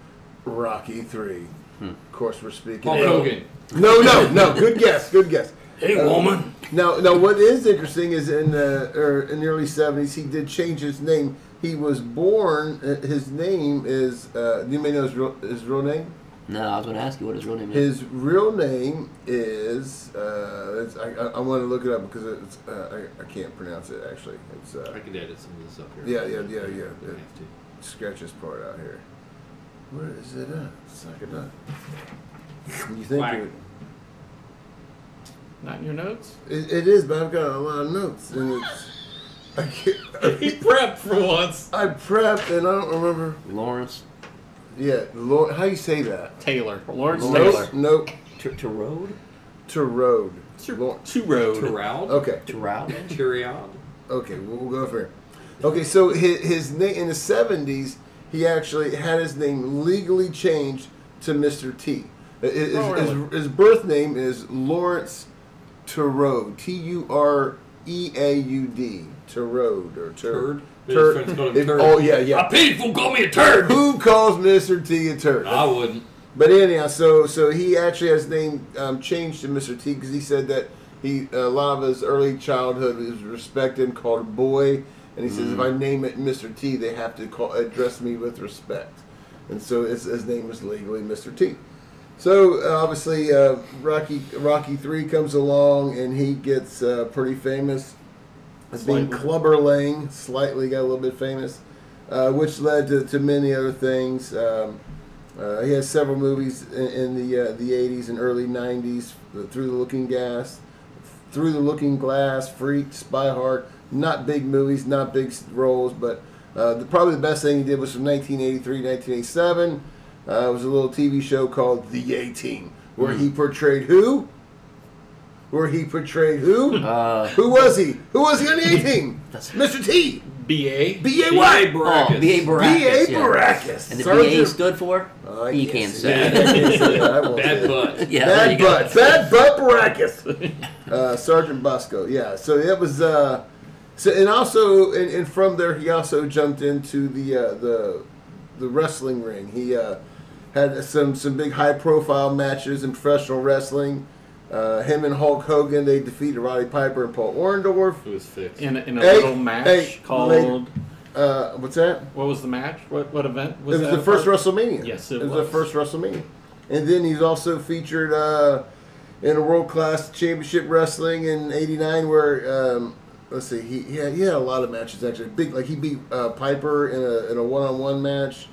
Rocky Three. Of course, we're speaking. Hulk Hogan. No, no, no. Good guess. Good guess. Hey, Uh, woman. Now, now, what is interesting is in the er, in the early '70s, he did change his name. He was born. uh, His name is. Uh, you may know his real, his real name. No, I was going to ask you what his real name is. His real name is. Uh, it's, I, I, I want to look it up because it's. Uh, I, I can't pronounce it actually. It's. I can edit some of this up here. Yeah, yeah, yeah, yeah, We yeah. have to. scratch this part out here. Where is it at? Suck it up. You think Whack. it, Not in your notes? it, it is, but I've got a lot of notes and it's. I can't. He prepped for once. I prepped and I don't remember. Lawrence Yeah, Lord, how you say that? Taylor. Lawrence Nope, Taylor. nope. to, road. to Road? To road. To Two Road. Terrell? Okay, To Route? Tyrion? okay, we'll, we'll go for it. Okay, so his, his name in the seventies, he actually had his name legally changed to Mr. T. His, his- Oh, really? his, his birth name is Lawrence Tureaud. T U R E A U D. Tureaud or Turd? Turd. His friends If- Oh yeah, yeah. A people call me a turd! Who calls Mr. T a turd? I wouldn't. But anyhow, so so he actually has his name um, changed to Mr. T because he said that he a lot of his early childhood was respected and called a boy, and he says if I name it Mr. T, they have to call address me with respect, and so his, his name is legally Mr. T. So uh, obviously, uh, Rocky Rocky Three comes along, and he gets uh, pretty famous as being Clubber Lang. Slightly got a little bit famous, uh, which led to, to many other things. Um, uh, he has several movies in, in the uh, the '80s and early '90s. Through the Looking Glass, Through the Looking Glass, Freak, Spy Hard. Not big movies, not big roles, but uh, the, probably the best thing he did was from 1983 1987. Uh, it was a little TV show called The A Team, where he portrayed who? Where he portrayed who? Uh, who was he? Who was he on the A Team? Mr. T. B.A. B.A. oh, B.A. Baracus. B.A. Baracus. And the Sergeant- B.A. stood for? Oh, I you can't say say. that. I can't say that. I won't say Bad butt. yeah, Bad butt. Bad butt Baracus. uh, Sergeant Bosco. Yeah. So it was. Uh, so and also and, and from there he also jumped into the uh, the the wrestling ring. He uh, had some some big high profile matches in professional wrestling. Uh, him and Hulk Hogan they defeated Roddy Piper and Paul Orndorff. It was fixed. In a, in a Hey, little match hey, called. lady. Uh, what's that? What was the match? What what event It was was that? the first about? WrestleMania. Yes, it was. was. the first WrestleMania, and then he's also featured uh, in a World Class Championship Wrestling in '89, where um, let's see, he he had, he had a lot of matches actually. Big like he beat uh, Piper in a in a one on one match,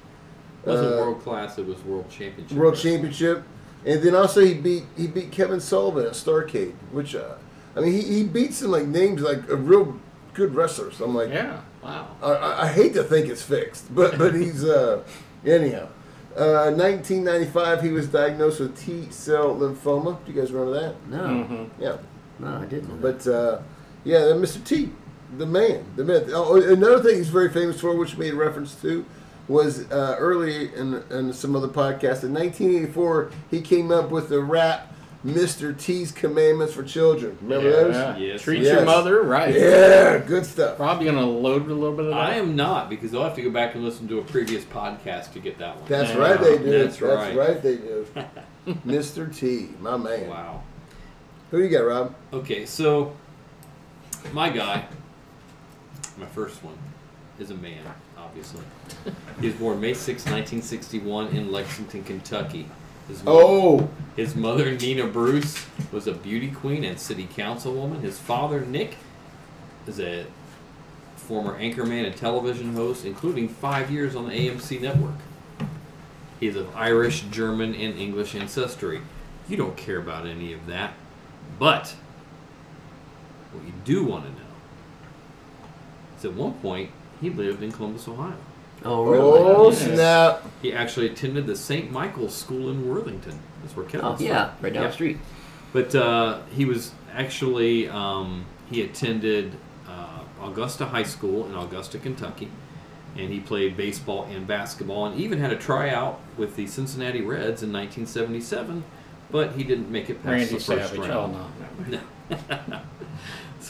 It wasn't uh, world class. It was world championship. World wrestling. Championship, and then also he beat he beat Kevin Sullivan at Starcade, which uh, I mean he, he beat some like names like a real good wrestlers. I'm like Yeah. Wow. I, I, I hate to think it's fixed, but but he's uh, anyhow. Uh, 1995, he was diagnosed with T cell lymphoma. Do you guys remember that? No, Mm-hmm. Yeah, no, I didn't. but uh, yeah, Mr. T, the man, the myth. Oh, another thing he's very famous for, which made reference to, was uh, early in, in some other podcasts. In 1984, he came up with the rap "Mr. T's Commandments for Children." Remember Yeah. those? Yes. Treat Yes. your mother right. Yeah, good stuff. Probably gonna load a little bit of that. I am not because I'll have to go back and listen to a previous podcast to get that one. That's Yeah. right, they do. That's That's, right. right. they do. Mr. T, my man. Wow. Who you got, Rob? Okay, so my guy, my first one, is a man, obviously. He was born May 6, 1961, in Lexington, Kentucky. His mother, Oh, his mother, Nina Bruce, was a beauty queen and city councilwoman. His father, Nick, is a former anchorman and television host, including five years on the AMC network. He is of Irish, German, and English ancestry. You don't care about any of that. But what you do want to know is at one point he lived in Columbus, Ohio. Oh, really? oh Yes. snap! He actually attended the St. Michael's School in Worthington. That's where Kevin's Oh, from. yeah, right down Yeah. the street. But uh, he was actually um, he attended uh, Augusta High School in Augusta, Kentucky, and he played baseball and basketball, and even had a tryout with the Cincinnati Reds in 1977. But he didn't make it past Randy the first Savage. round. Oh no.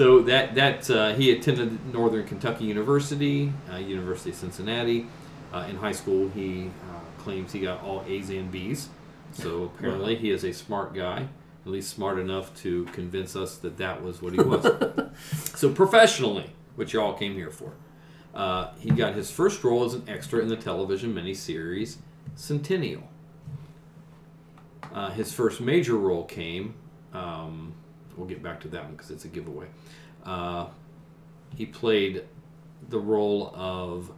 So that that uh, he attended Northern Kentucky University, uh, University of Cincinnati. Uh, in high school, he uh, claims he got all A's and B's. So apparently, he is a smart guy, at least smart enough to convince us that that was what he was. so professionally, which you all came here for, uh, he got his first role as an extra in the television miniseries Centennial. Uh, his first major role came. Um, we'll get back to that one because it's a giveaway. Uh, he played the role of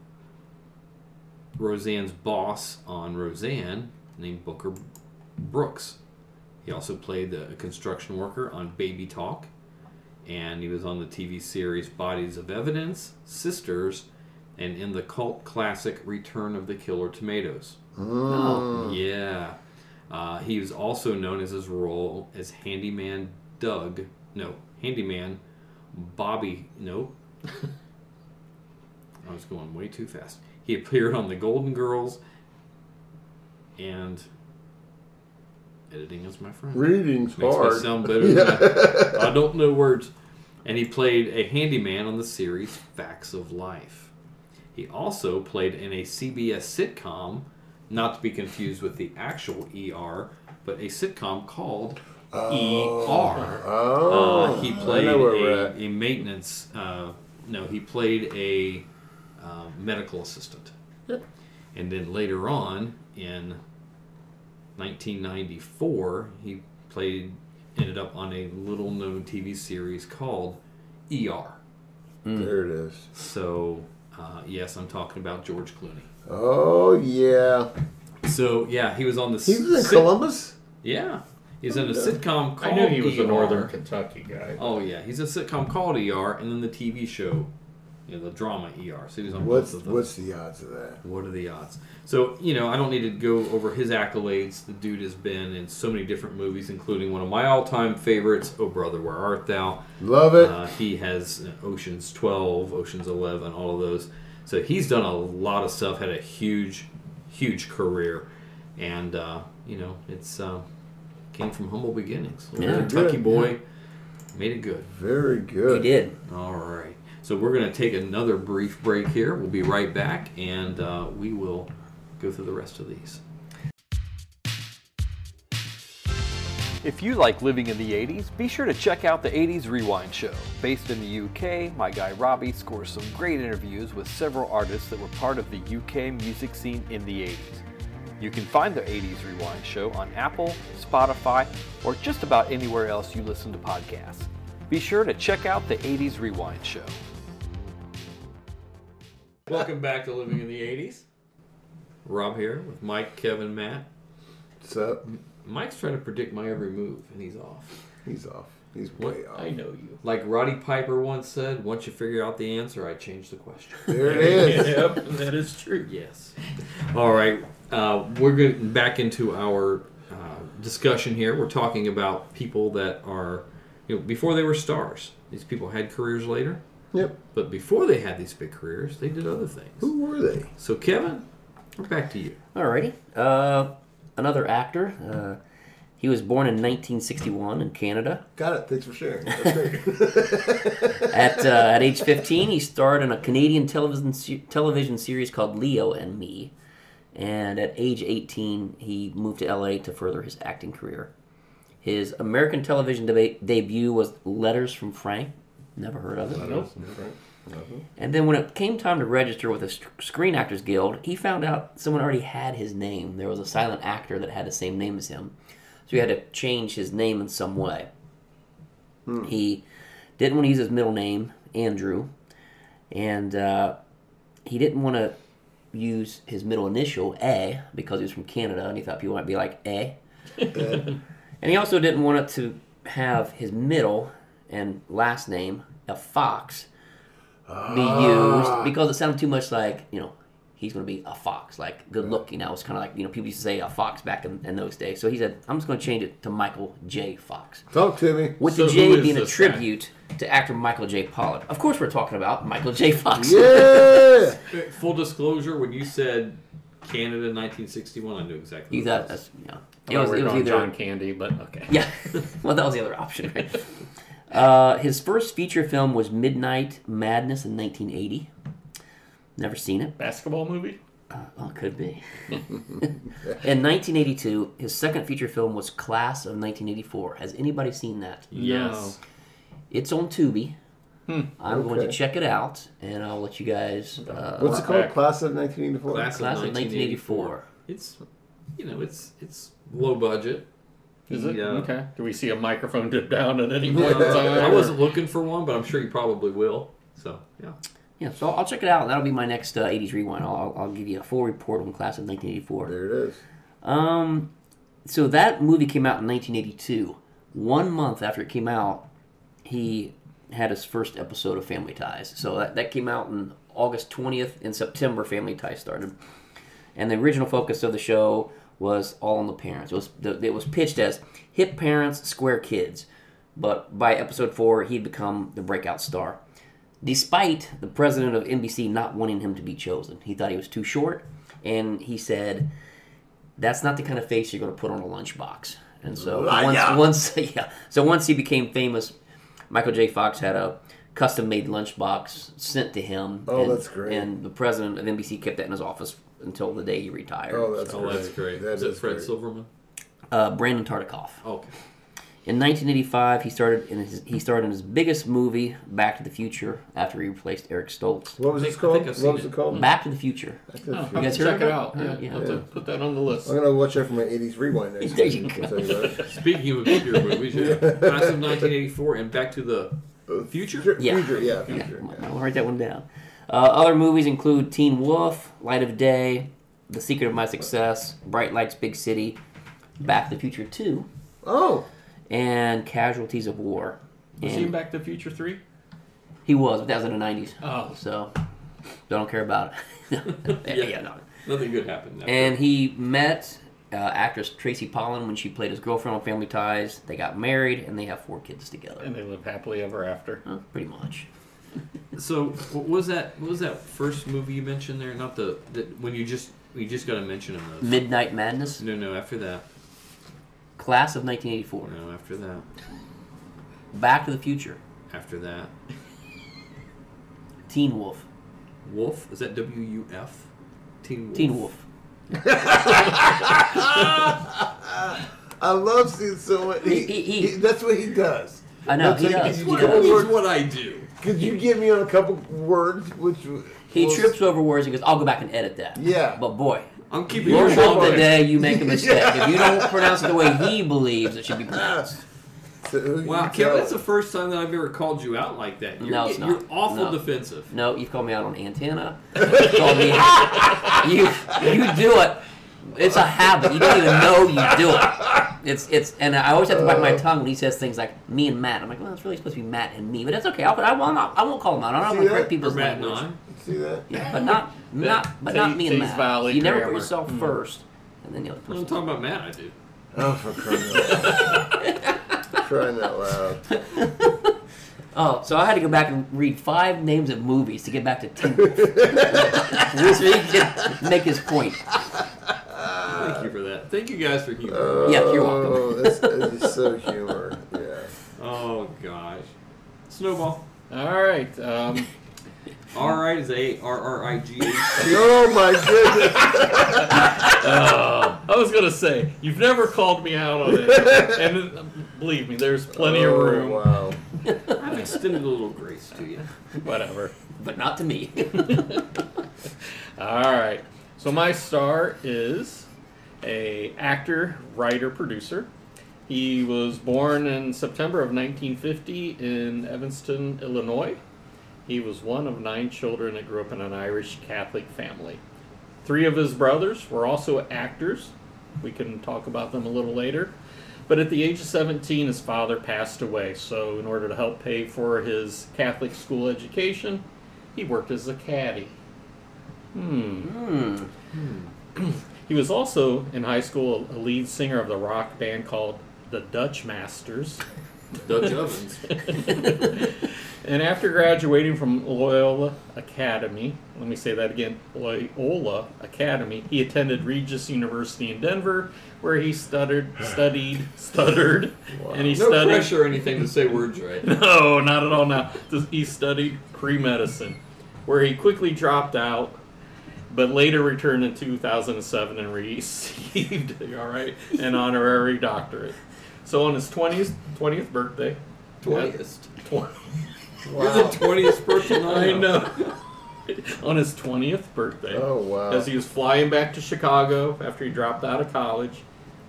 Roseanne's boss on Roseanne, named Booker Brooks. He also played the, a construction worker on Baby Talk, and he was on the TV series Bodies of Evidence, Sisters, and in the cult classic Return of the Killer Tomatoes. Oh. Yeah. Uh, he was also known as his role as Handyman Doug. No, Handyman Bobby. No. I was going way too fast. He appeared on The Golden Girls and editing is my friend. Reading's Makes hard. me sound better. Than I, I don't know words. And he played a handyman on the series Facts of Life. He also played in a CBS sitcom, not to be confused with the actual ER, but a sitcom called ER. Oh, Uh, he I played know where we're a, at. a maintenance. Uh, no, he played a uh, medical assistant. And then later on in 1994, he played, ended up on a little known TV series called ER. There it is. So, uh, yes, I'm talking about George Clooney. Oh yeah. So, yeah, he was on the. He was in sit- Columbus. Yeah, he's in a sitcom called I knew he was a ER. Northern Kentucky guy. Oh yeah, he's a sitcom called ER, and then the TV show, you know, the drama ER. So he was on What's both of them. what's the odds of that? What are the odds? So, you know, I don't need to go over his accolades. The dude has been in so many different movies, including one of my all time favorites, Oh Brother, Where Art Thou? Love it. Uh, he has uh, Ocean's 12, Ocean's 11, all of those. So he's done a lot of stuff, had a huge, huge career. And, uh, you know, it's uh, came from humble beginnings. Little Yeah. Kentucky Good, boy made it good. Very good. He did. All right. So we're going to take another brief break here. We'll be right back, and uh, we will go through the rest of these. If you like living in the 80s, be sure to check out the 80s Rewind Show. Based in the UK, my guy Robbie scores some great interviews with several artists that were part of the UK music scene in the 80s. You can find the 80s Rewind Show on Apple, Spotify, or just about anywhere else you listen to podcasts. Be sure to check out the 80s Rewind Show. Welcome back to Living in the 80s. Rob here with Mike, Kevin, Matt. What's up? Mike's trying to predict my every move, and he's off. He's off. He's What? way off. I know you. Like Roddy Piper once said, once you figure out the answer, I change the question. There it is. yep, that is true. Yes. All right. Uh, we're getting back into our uh, discussion here. We're talking about people that are, you know, before they were stars. These people had careers later, Yep. but before they had these big careers, they did other things. Who were they? So, Kevin, we're back to you. Alrighty. Uh, another actor. Uh, he was born in 1961 in Canada. Got it. Thanks for sharing. That's great. At, uh, at age 15, he starred in a Canadian television se- television series called Leo and Me. And at age 18, he moved to LA to further his acting career. His American television deba- debut was Letters from Frank. Never heard of it. Nope. And then when it came time to register with the Screen Actors Guild, he found out someone already had his name. There was a silent actor that had the same name as him. So he had to change his name in some way. He didn't want to use his middle name, Andrew, and uh, he didn't want to use his middle initial, A, because he was from Canada and he thought people might be like, A. and he also didn't want it to have his middle and last name, a Fox, be used ah. because it sounded too much like you know he's going to be a fox, like good looking. Now it's kind of like you know people used to say a fox back in, in those days. So he said, I'm just going to change it to Michael J. Fox, Talk to me. with So the J being a this guy? tribute to actor Michael J. Pollard. Of course, we're talking about Michael J. Fox. Yeah. Full disclosure, when you said Canada 1961, I knew exactly You what thought it was. that's you know I it was, it was either John Candy, but okay. yeah. well, that was the other option. Right? Uh, his first feature film was Midnight Madness in 1980. Never seen it. Basketball movie? Oh, it could be. In 1982, his second feature film was Class of 1984. Has anybody seen that? Yes. It's on Tubi. I'm going to check it out, and I'll let you guys. Uh, What's it called? Back. Class of 1984. Class, Class of of 1984. It's, you know, it's it's low budget. Is it? Yeah. Okay. Do we see a microphone dip down at any point? I wasn't looking for one, but I'm sure you probably will. So, yeah. Yeah, so I'll check it out. That'll be my next uh, 80s rewind. I'll, I'll give you a full report on Class of 1984. There it is. Um, so that movie came out in 1982. One month after it came out, he had his first episode of Family Ties. So that, that came out in August 20th. In September, Family Ties started. And the original focus of the show was all on the parents. It was it was pitched as hip parents, square kids. But by episode four, he'd become the breakout star. Despite the president of NBC not wanting him to be chosen, he thought he was too short, and he said, "That's not the kind of face you're going to put on a lunchbox." And so once, once, yeah, so once he became famous, Michael J. Fox had a custom-made lunchbox sent to him. Oh, and, that's great. And the president of NBC kept that in his office until the day he retired. Oh, that's Oh, great. that's great. That is it is Fred great. Silverman? uh, Brandon Tartikoff. Okay. In 1985, he started in his he starred in his biggest movie, Back to the Future, after he replaced Eric Stoltz. What was I this think- I think called? I've seen what was it. it called? Back to the Future. Back to the Oh, Future. I'll guys have to heard check it it? out. Yeah, Yeah. I'll have to put that on the list. I'm gonna watch that for my '80s rewind next There you I'll you. Speaking of obscure movies, yeah. Class of 1984 and Back to the Future. Yeah. Future, yeah, Yeah, future. yeah. I'll write that one down. Uh, other movies include Teen Wolf, Light of Day, The Secret of My Success, Bright Lights, Big City, Back to the Future 2, Oh, and Casualties of War. Was he And in Back to the Future 3? he was, but that was in the 90s. Oh. So, don't care about it. yeah, yeah, no. Nothing good happened. After. And he met uh, actress Tracy Pollan when she played his girlfriend on Family Ties. They got married and they have four kids together. And they live happily ever after. Uh, pretty much. So what was that? What was that first movie you mentioned there? Not the, the when you just you just got to mention them. Those. Midnight Madness, No, no. After that. Class of 1984, No, after that. Back to the Future, After that. Teen Wolf, Wolf. Is that W U F? Teen Wolf. Teen Wolf. I love seeing someone. He, He- he- he, he- that's what he does. I know, That's he like, does. Could He you, does. give me That's what I do. could you give me on a couple words? Which He was- trips over words and goes, I'll go back and edit that. Yeah. But boy, I'm keeping your your show the day you make a mistake. If you don't pronounce it the way he believes it should be pronounced. So who Wow, Kevin, tell? that's the first time that I've ever called you out like that. You're, No, it's not. you're awful No. defensive. No, you've called me out on antenna. You've called me you you do it. It's a habit. You don't even know you do it. It's it's and I always have to bite my uh. tongue when he says things like me and Matt. I'm like, well, it's really supposed to be Matt and me, but that's okay. I'll, I won't I won't call him out. I don't want to that? correct people's Matt and language. I. See that? Yeah, but not not but not me and Tees Matt. Valley you never grammar. put yourself Mm. first, and then the other When I'm talking about Matt, I do. Oh, for crying out loud. Crying out loud. Oh, so I had to go back and read five names of movies to get back to Teen Wolf. so he could make his point. Thank you for that. Thank you guys for humor. Yeah, you're welcome. Oh, that's, that's so humor. Yeah. oh gosh. Snowball. All right. Um, All right is A R R I G H. Oh my goodness. uh, I was gonna say you've never called me out on it, and uh, believe me, there's plenty of Oh, room. Wow. I've extended a little grace to you. Whatever. But not to me. All right. So my star is a actor, writer, producer. He was born in September of 1950 in Evanston, Illinois. He was one of nine children that grew up in an Irish Catholic family. Three of his brothers were also actors. We can talk about them a little later. But at the age of 17, his father passed away. So, in order to help pay for his Catholic school education, he worked as a caddy. Hmm. Hmm. He was also in high school a lead singer of the rock band called the Dutch Masters. Dutch ovens. And after graduating from Loyola Academy, let me say that again, Loyola Academy, he attended Regis University in Denver, where he stuttered, studied, stuttered, and he No studied. pressure or anything to say words right. No, not at all. Now he studied pre-medicine, where he quickly dropped out, but later returned in 2007 and received all right an honorary doctorate. So on his 20th 20th birthday, Twentieth. 20, You're the twentieth person I I know. know. on his 20th birthday, Oh wow. as he was flying back to Chicago after he dropped out of college,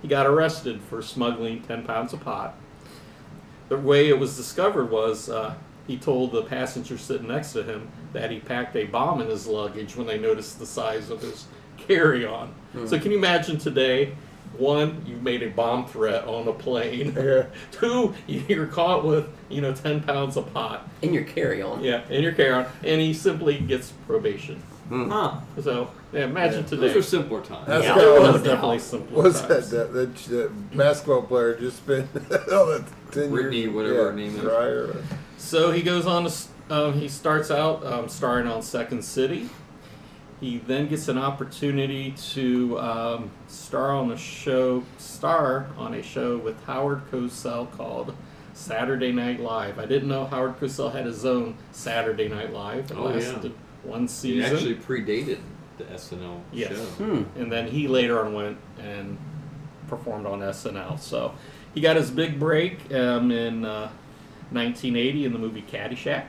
he got arrested for smuggling 10 pounds of pot. The way it was discovered was uh, he told the passenger sitting next to him that he packed a bomb in his luggage when they noticed the size of his carry on. So, can you imagine today? One, you've made a bomb threat on a plane. Yeah. Two, you're caught with, you know, 10 pounds of pot. In your carry-on. Yeah, in your carry on. And he simply gets probation. Huh. So, yeah, imagine Yeah. today. Those are simpler times. That's Yeah. kind It was definitely simple. What's that, times. that, that, that basketball player just spent all that 10 Whitney, years? whatever yeah, her name is. Dryer. So he goes on to, um, he starts out um, starring on Second City. He then gets an opportunity to um, star on a show, star on a show with Howard Cosell called Saturday Night Live. I didn't know Howard Cosell had his own Saturday Night Live. It Oh, yeah. one season. He actually predated the SNL Yes. show. Hmm. and then he later on went and performed on SNL. So he got his big break um, in uh, 1980 in the movie Caddyshack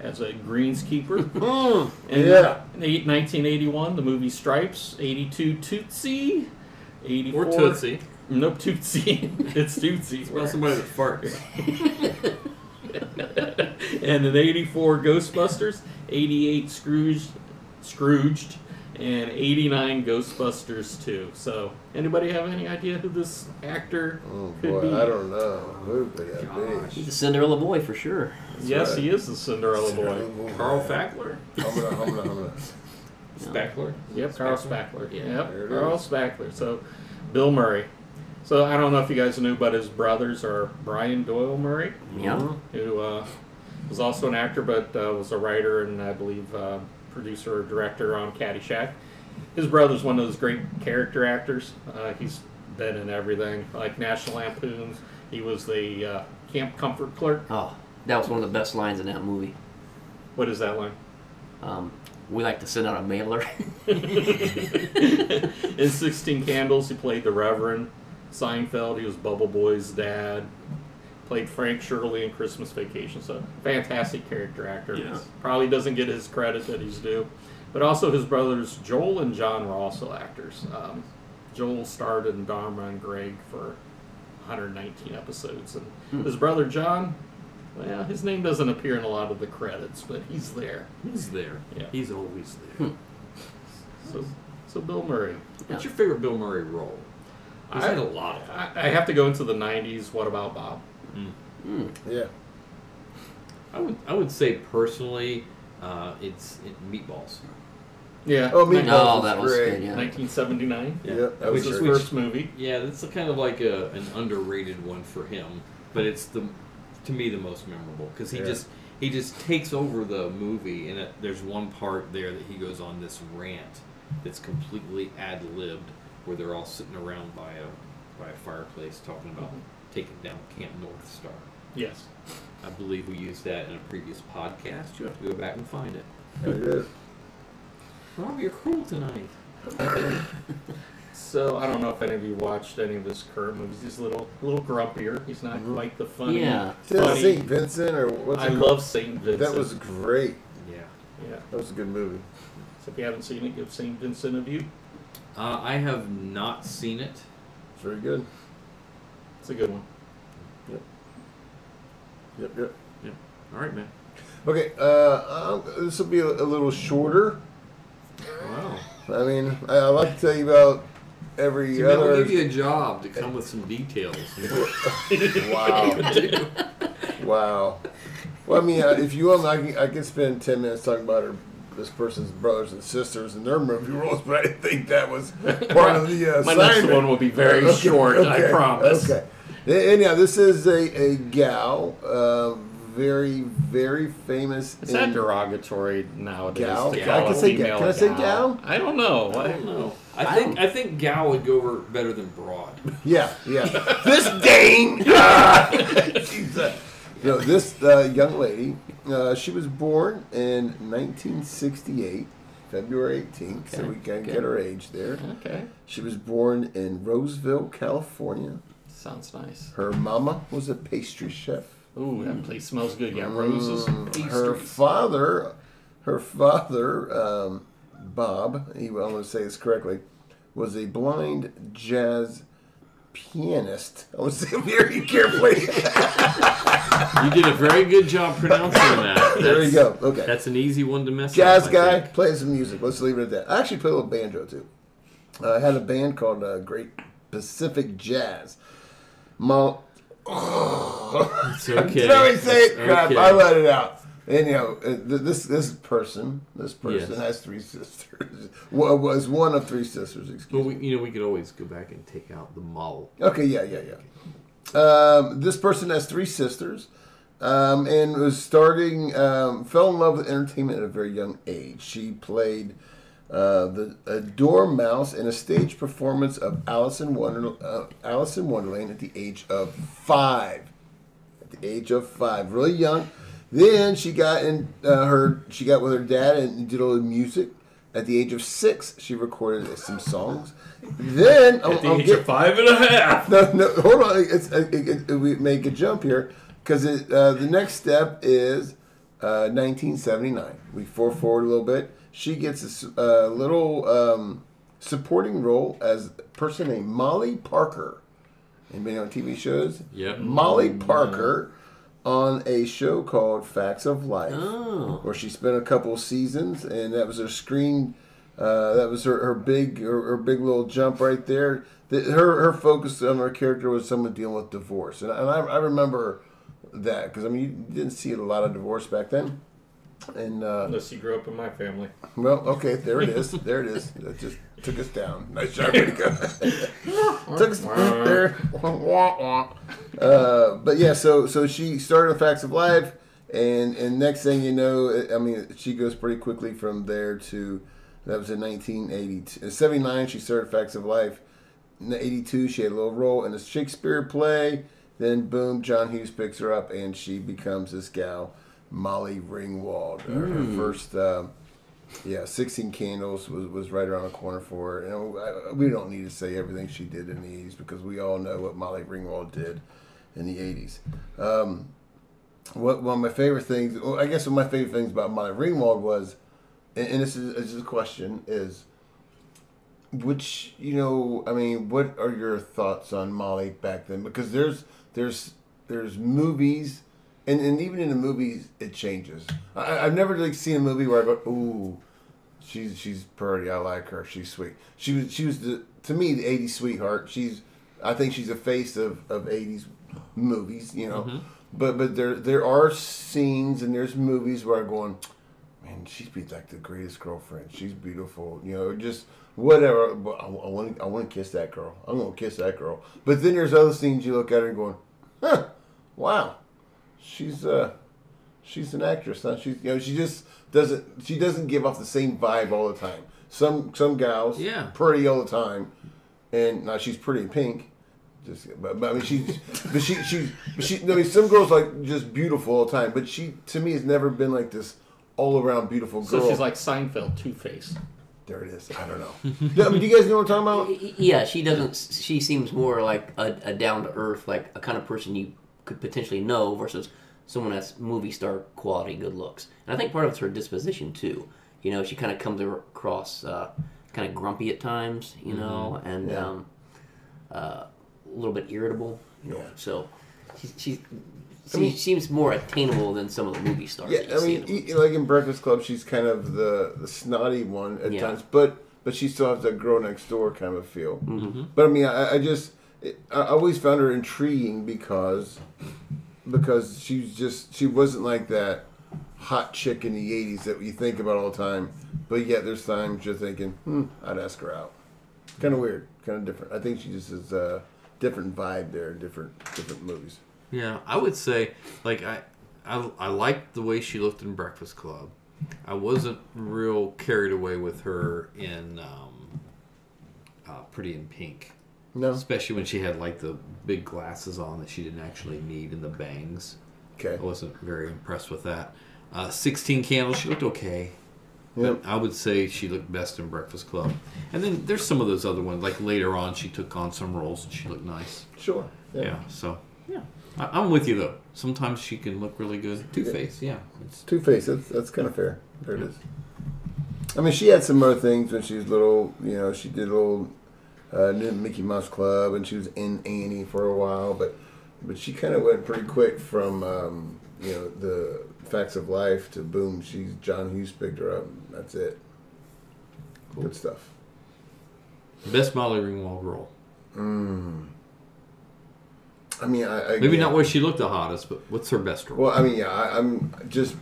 as a greenskeeper. Hmm. And Yeah. in eight- 1981, the movie Stripes. 82, Tootsie. 84. Or Tootsie. Nope, Tootsie. it's Tootsie. Well, somebody that farts. and in 84 Ghostbusters, 88 Scrooge, Scrooged, and 89 Ghostbusters 2. So, anybody have any idea who this actor Oh could boy, be? I don't know. Who could that He's be? a Cinderella boy for sure. yes, right. he is the Cinderella boy. Carl Fackler? Humna, humna, humna. Spackler? Yep, Carl Spackler. Yeah, yep, Carl is. Spackler. So, Bill Murray. So, I don't know if you guys knew, but his brothers are Brian Doyle Murray, Yeah. who uh, was also an actor, but uh, was a writer and I believe uh, producer or director on Caddyshack. His brother's one of those great character actors. Uh, he's been in everything, like National Lampoons. He was the uh, Camp Comfort clerk. Oh, that was one of the best lines in that movie. What is that line? Um, we like to send out a mailer. in 16 Candles, he played the Reverend. Seinfeld, he was Bubble Boy's dad. Played Frank Shirley in Christmas Vacation. So, fantastic character actor. Yes. Probably doesn't get his credit that he's due. But also, his brothers Joel and John were also actors. Um, Joel starred in Dharma and Greg for 119 episodes. And his brother John, well, his name doesn't appear in a lot of the credits, but he's there. He's there. Yeah. He's always there. So, so Bill Murray. What's your favorite Bill Murray role? He's I- had a lot of them. I, I have to go into the 90s. What about Bob? Yeah. I would I would say personally, uh, it's it, Meatballs. Yeah. Oh, Meatballs No, was that was great. good, yeah. 1979. Yeah, that That was was his great. first movie. Yeah, that's a kind of like a, an underrated one for him, but it's the to me the most memorable because he Yeah. just he just takes over the movie, and it, there's one part there that he goes on this rant that's completely ad libbed, where they're all sitting around by a by a fireplace talking about mm-hmm. taking down Camp North Star. Yes. I believe we used that in a previous podcast. You have to go back and find it. Yeah, we did. Rob, you're cruel tonight. So I don't know if any of you watched any of his current movies. He's a little, a little grumpier. He's not quite the funny. Yeah. Funny. St. Vincent or what's I it called? love Saint Vincent. That was great. Yeah. yeah. That was a good movie. So if you haven't seen it, give Saint Vincent a view. Uh, I have not seen it. It's very good. It's a good one. Yep, yep. Yep. Yep. All right, man. Okay, uh, this will be a, a little shorter. Wow. I mean, I, I like to tell you about every See, man, other. we'll give you a job to come with some details. wow. wow. Well, I mean, uh, if you want, I can, I can spend 10 minutes talking about her, this person's brothers and sisters and their movie roles, but I didn't think that was part of the uh, My next one will be very Okay, short, I promise. Okay. A- Anyhow, this is a, a gal, uh, very, very famous. It's not in- derogatory nowadays. Gal? To I can a say gal. Can I a say gal? I don't know. I don't know. I think I think Gal would go over better than Broad. Yeah, yeah. this Dane. She's, uh, this uh, young lady. Uh, she was born in 1968, February 18th, so we can good. get her age there. Okay. She was born in Roseville, California. Sounds nice. Her mama was a pastry chef. Ooh, that place smells good. Got roses and Mm, Her father, her father, um, Bob, he, I'm to say this correctly, was a blind jazz pianist. I want to say very carefully. You did a very good job pronouncing that. there you go. Okay. That's an easy one to mess jazz up. I guy plays some music. Let's leave it at that. I actually play a little banjo too. Uh, I had a band called uh, Great Pacific Jazz. It's okay. Did I say it? Crap! okay. I let it out. And you know, this this person, this person Yes. has three sisters. Wa- Was one of three sisters. Excuse Well, we, you know, we could always go back and take out the mull. Okay, yeah, yeah, yeah. Um, this person has three sisters, um, and was starting, um, fell in love with entertainment at a very young age. She played uh, the a Dormouse in a stage performance of Alice in Wonder, uh, Alice in Wonderland at the age of five. At the age of five, really young. Then she got in uh, her, she got with her dad and did a little music. At the age of six, she recorded some songs. Then At the age of five and a half. No, no, hold on. It's, it, it, it- we make a jump here because uh, the next step is uh, 1979. We forward forward a little bit. She gets a little um, supporting role as a person named Molly Parker. Anybody on TV shows? Yep. Molly Parker on a show called Facts of Life, Oh. where she spent a couple seasons, and that was her screen. Uh, that was her, her big her, her big little jump right there. The, her her focus on her character was someone dealing with divorce, and, and I, I remember that because I mean you didn't see a lot of divorce back then, and uh, Unless you grew up in my family. well, okay, there it is. There it is. That just took us down. Nice job, way to go. took us there. Uh, but yeah, so so she started on Facts of Life, and and next thing you know, I mean, she goes pretty quickly from there to that was in 1980. In 79, she started Facts of Life. In 82, she had a little role in a Shakespeare play. Then, boom, John Hughes picks her up, and she becomes this gal, Molly Ringwald. Her, her Mm. first, um, yeah, 16 Candles was, was right around the corner for her. And I, we don't need to say everything she did in the 80s because we all know what Molly Ringwald did in the 80s. Um, what one of my favorite things, well, I guess one of my favorite things about Molly Ringwald was, and, and this is, this is a question, is which you know, I mean, what are your thoughts on Molly back then? Because there's there's there's movies, and, and even in the movies it changes. I, I've never like seen a movie where I go, ooh, she's she's pretty. I like her. She's sweet. She was she was the to me the '80s sweetheart. She's I think she's a face of of '80s movies. You know, Mhm. but but there there are scenes and there's movies where I'm going, man, she's be like the greatest girlfriend. She's beautiful. You know, just whatever. But I want to I want to kiss that girl. I'm gonna kiss that girl. But then there's other scenes you look at her and going, huh, wow, she's uh she's an actress. Huh? She's you know she just doesn't she doesn't give off the same vibe all the time. Some some gals Yeah. pretty all the time, and now she's pretty in pink. Just, but, but I mean, she's, but she, she, but she. I mean, some girls like just beautiful all the time, but she, to me, has never been like this all around beautiful girl. So she's like Seinfeld, Two Face. there it is. I don't know. I mean, do you guys know what I'm talking about? Yeah, she doesn't. She seems more like a, a down to earth, like a kind of person you could potentially know versus someone that's movie star quality, good looks. And I think part of it's her disposition too. You know, she kind of comes across uh, kind of grumpy at times. You know, and Yeah. um, uh, a little bit irritable. You know, Yeah. so she, she, I she mean- seems more attainable than some of the movie stars. that Yeah, you I see mean, in the movies. e- like in Breakfast Club, she's kind of the, the snotty one at Yeah. times, but but she still has that girl next door kind of feel. Mm-hmm. But I mean, I, I just I always found her intriguing because because she's just she wasn't like that hot chick in the '80s that you think about all the time. But yet, there's times you're thinking, hmm, I'd ask her out. Kind of weird, kind of different. I think she just is a different vibe there, different different movies. Yeah, I would say like I, I, I liked the way she looked in Breakfast Club. I wasn't real carried away with her in um, uh, Pretty in Pink. No, Especially when she had like the big glasses on that she didn't actually need and the bangs. okay, I wasn't very impressed with that. Uh, Sixteen Candles, she looked okay. Yep. But I would say she looked best in Breakfast Club. And then there's some of those other ones. Like later on, she took on some roles and she looked nice. sure, Yeah. so yeah, I, I'm with you though. Sometimes she can look really good. Two Face, yeah. It's, Two Face. That's that's kind of fair. There it is. I mean, she had some other things when she was little. You know, she did a little uh, new Mickey Mouse Club, and she was in Annie for a while. But but she kind of went pretty quick from um, you know the Facts of Life to boom. She's John Hughes picked her up. That's it. Good stuff. best Molly Ringwald role. Mm. I mean, I, I Maybe yeah. not where she looked the hottest, but what's her best role? Well, I mean, yeah, I, I'm just.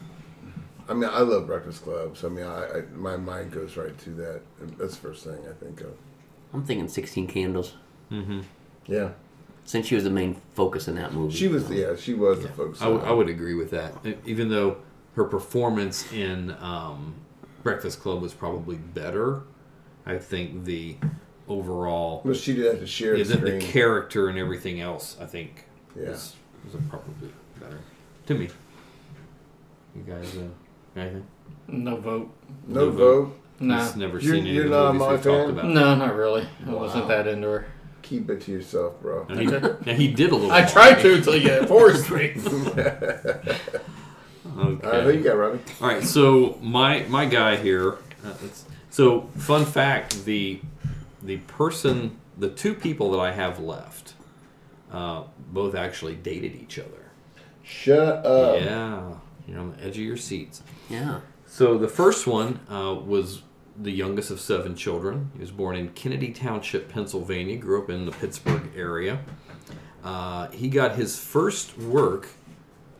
I mean, I love Breakfast Club, so I mean, I, I my mind goes right to that. That's the first thing I think of. I'm thinking Sixteen Candles, mm-hmm. Yeah, since she was the main focus in that movie. she was. Yeah, she was the focus. I, w- I would agree with that. Even though her performance in um, Breakfast Club was probably better, I think the overall Well, she did have to share yeah, the the, the character and everything else, I think, Yeah. was, was probably better to me. You guys, uh, anything? No vote. no no vote. Nah. He's never You're- seen any you're of the not movies we've talked about. No, not really. I wasn't that into her. Keep it to yourself, bro. Now, he, now he did a little. I tried to until you forced me. Okay. All right, who you got, Robbie? All right, so my my guy here. Uh, it's, so fun fact: the the person, the two people that I have left, uh, both actually dated each other. Shut up. Yeah, you're on the edge of your seats. Yeah. So the first one uh, was the youngest of seven children. He was born in Kennedy Township, Pennsylvania. Grew up in the Pittsburgh area. Uh, he got his first work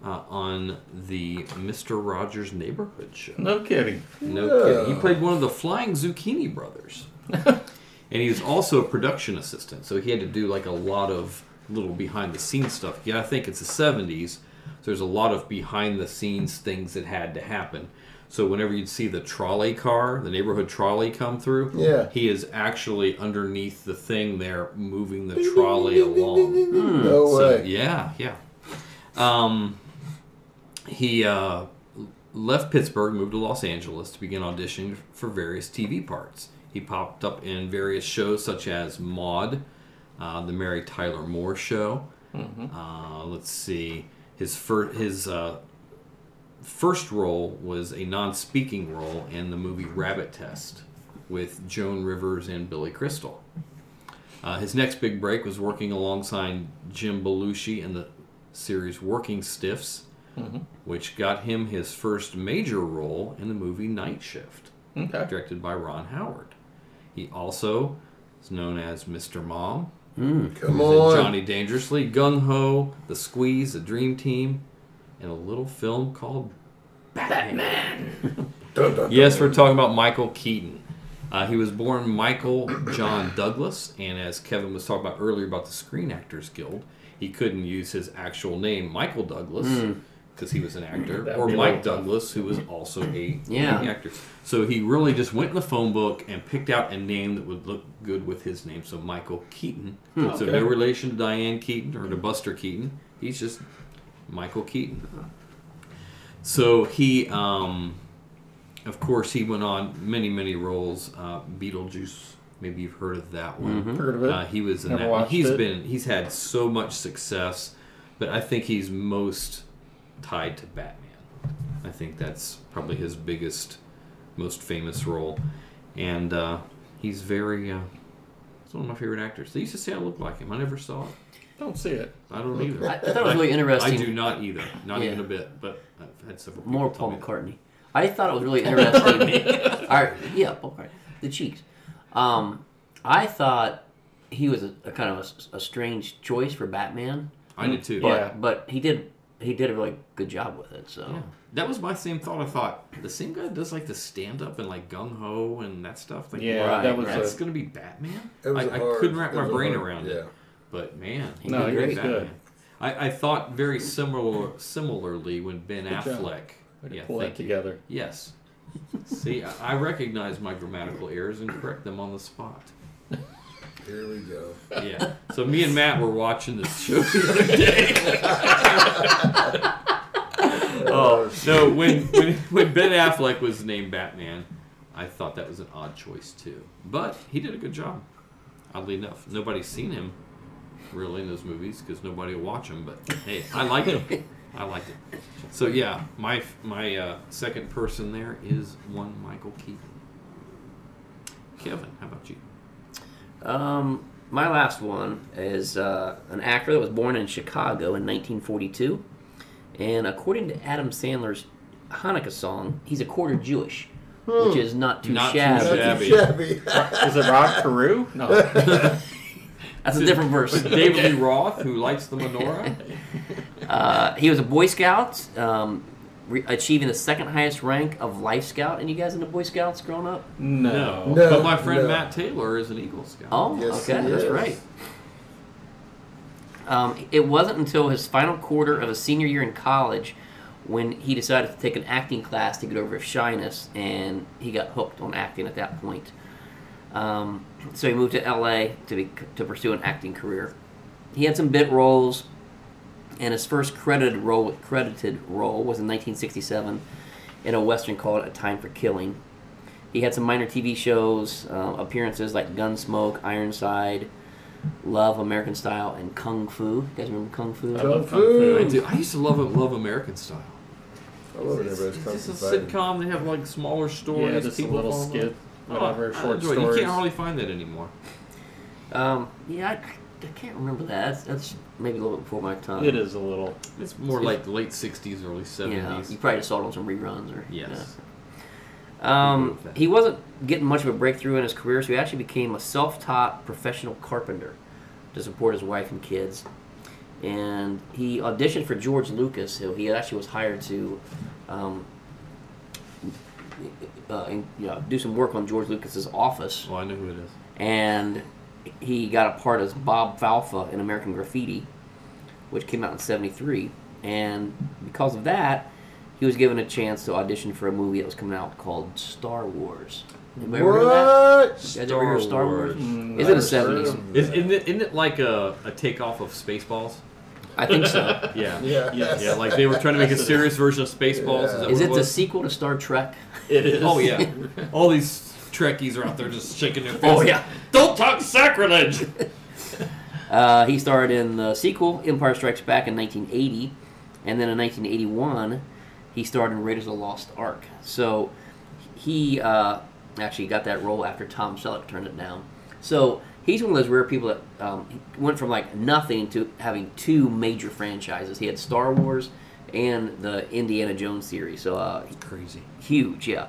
uh, on the Mister Rogers Neighborhood Show. No kidding. No Yeah. kidding. He played one of the Flying Zucchini Brothers. and he was also a production assistant, so he had to do like a lot of little behind the scenes stuff. Yeah, I think it's the 70s. So there's a lot of behind the scenes things that had to happen. So whenever you'd see the trolley car, the neighborhood trolley come through, Yeah. he is actually underneath the thing there moving the trolley along. No So, way. yeah, yeah. Um, he uh, left Pittsburgh, moved to Los Angeles to begin auditioning for various TV parts. He popped up in various shows such as Maude, uh, The Mary Tyler Moore Show. Uh, let's see. His, first his uh, first role was a non speaking role in the movie Rabbit Test with Joan Rivers and Billy Crystal. Uh, his next big break was working alongside Jim Belushi in the series Working Stiffs, which got him his first major role in the movie Night Shift, Okay. directed by Ron Howard. He also is known as Mr. Mom. Come in on. Johnny Dangerously, Gung Ho, The Squeeze, The Dream Team, and a little film called Batman. Dun, dun, Yes, we're talking about Michael Keaton. Uh, he was born Michael John Douglas, and as Kevin was talking about earlier about the Screen Actors Guild, he couldn't use his actual name, Michael Douglas, because he was an actor, That'd or Mike like- Douglas, who was also a Yeah. actor. So he really just went in the phone book and picked out a name that would look good with his name. So Michael Keaton. So Okay. no relation to Diane Keaton or to Buster Keaton. He's just Michael Keaton. So he, um, of course, he went on many, many roles. Uh, Beetlejuice, maybe you've heard of that one. Heard of it? Uh, he was in Never that. one. watched He's it. been, he's had so much success, but I think he's most tied to Batman. I think that's probably his biggest, most famous role, and uh, he's very. Uh, he's one of my favorite actors. They used to say I look like him. I never saw it. Don't see it. I don't either. I- I thought it was really interesting. I do not either. Not Yeah. even a bit. But I've had several. More people tell Paul me that. McCartney. I thought it was really interesting. All right, yeah, Paul McCartney. The cheeks. Um, I thought he was a, a kind of a s- a, strange choice for Batman, I did too. but Yeah. but he did he did a really good job with it. So Yeah. That was my same thought. I thought the same guy does like the stand up and like gung ho and that stuff. Like, Yeah, Right, that was that's a, gonna be Batman. It was I, I hard- couldn't wrap it my was brain hard- around yeah. It. But man, He No, did great. was good. I, I thought very similar similarly when Ben Good. Affleck. Way to Yeah, pull that thank you. together. Yes. See, I, I recognize my grammatical errors and correct them on the spot. Here we go. Yeah. So me and Matt were watching this show the other day. oh no! When when when Ben Affleck was named Batman, I thought that was an odd choice too. But he did a good job. Oddly enough, nobody's seen him really in those movies because nobody will watch them. But hey, I like him. I liked it. So yeah, my my uh, second person there is one Michael Keaton. Kevin, how about you? Um, my last one is uh, an actor that was born in Chicago in 1942, and according to Adam Sandler's Hanukkah song, he's a quarter Jewish, which is not too Not too shabby. shabby. Shabby. Is it Rod Carew? No. That's a different verse. David Lee Roth, who lights the menorah. Uh, he was a Boy Scout, um, re- achieving the second highest rank of Life Scout. And you guys into Boy Scouts growing up? No. No. but my friend no. Matt Taylor is an Eagle Scout. Oh, Yes, okay, that's is. right. Um, it wasn't until his final quarter of his senior year in college when he decided to take an acting class to get over his shyness, and he got hooked on acting at that point. Um, so he moved to LA to be, to pursue an acting career. He had some bit roles, and his first credited role credited role was in 1967 in a western called A Time for Killing. he had some minor TV shows, uh, appearances like Gunsmoke, Ironside, Love, American Style, and Kung Fu. You guys remember Kung Fu? I Kung love Kung Fu. I, do, I used to love love American Style. I love it. It's, Everybody's it's a sitcom. They have like smaller stories. Yeah, just a people little fall in skit, whatever, Oh, short stories. You can't hardly find that anymore. Um, yeah, I, I can't remember that. That's, that's maybe a little bit before my time. It is a little. It's more like the late '60s, early Yeah, '70s. you probably just saw it on some reruns or Yes. yeah. Um, he wasn't getting much of a breakthrough in his career, so he actually became a self-taught professional carpenter to support his wife and kids. And he auditioned for George Lucas, who he actually was hired to um, uh, in- you know, do some work on George Lucas's office. Oh, I know who it is. And he got a part as Bob Falfa in American Graffiti, which came out in '73. And because of that, he was given a chance to audition for a movie that was coming out called Star Wars. Anybody ever that? What? You guys ever heard of Star Wars? Mm, Is it a '70s? of Is, isn't, it, isn't it like a, a takeoff of Spaceballs? I think so. Yeah. Yeah. Yes. Yeah, like they were trying to make a serious version of Spaceballs. Is, that Is what it the sequel to Star Trek? It is. Oh yeah. All these Trekkies are out there just shaking their fists. Oh yeah. Don't talk sacrilege. Uh, he starred in the sequel, Empire Strikes Back, in 1980, and then in 1981, he starred in Raiders of the Lost Ark. So he uh, actually got that role after Tom Selleck turned it down. So he's one of those rare people that um, went from like nothing to having two major franchises. He had Star Wars and the Indiana Jones series. So uh, Crazy. huge, yeah.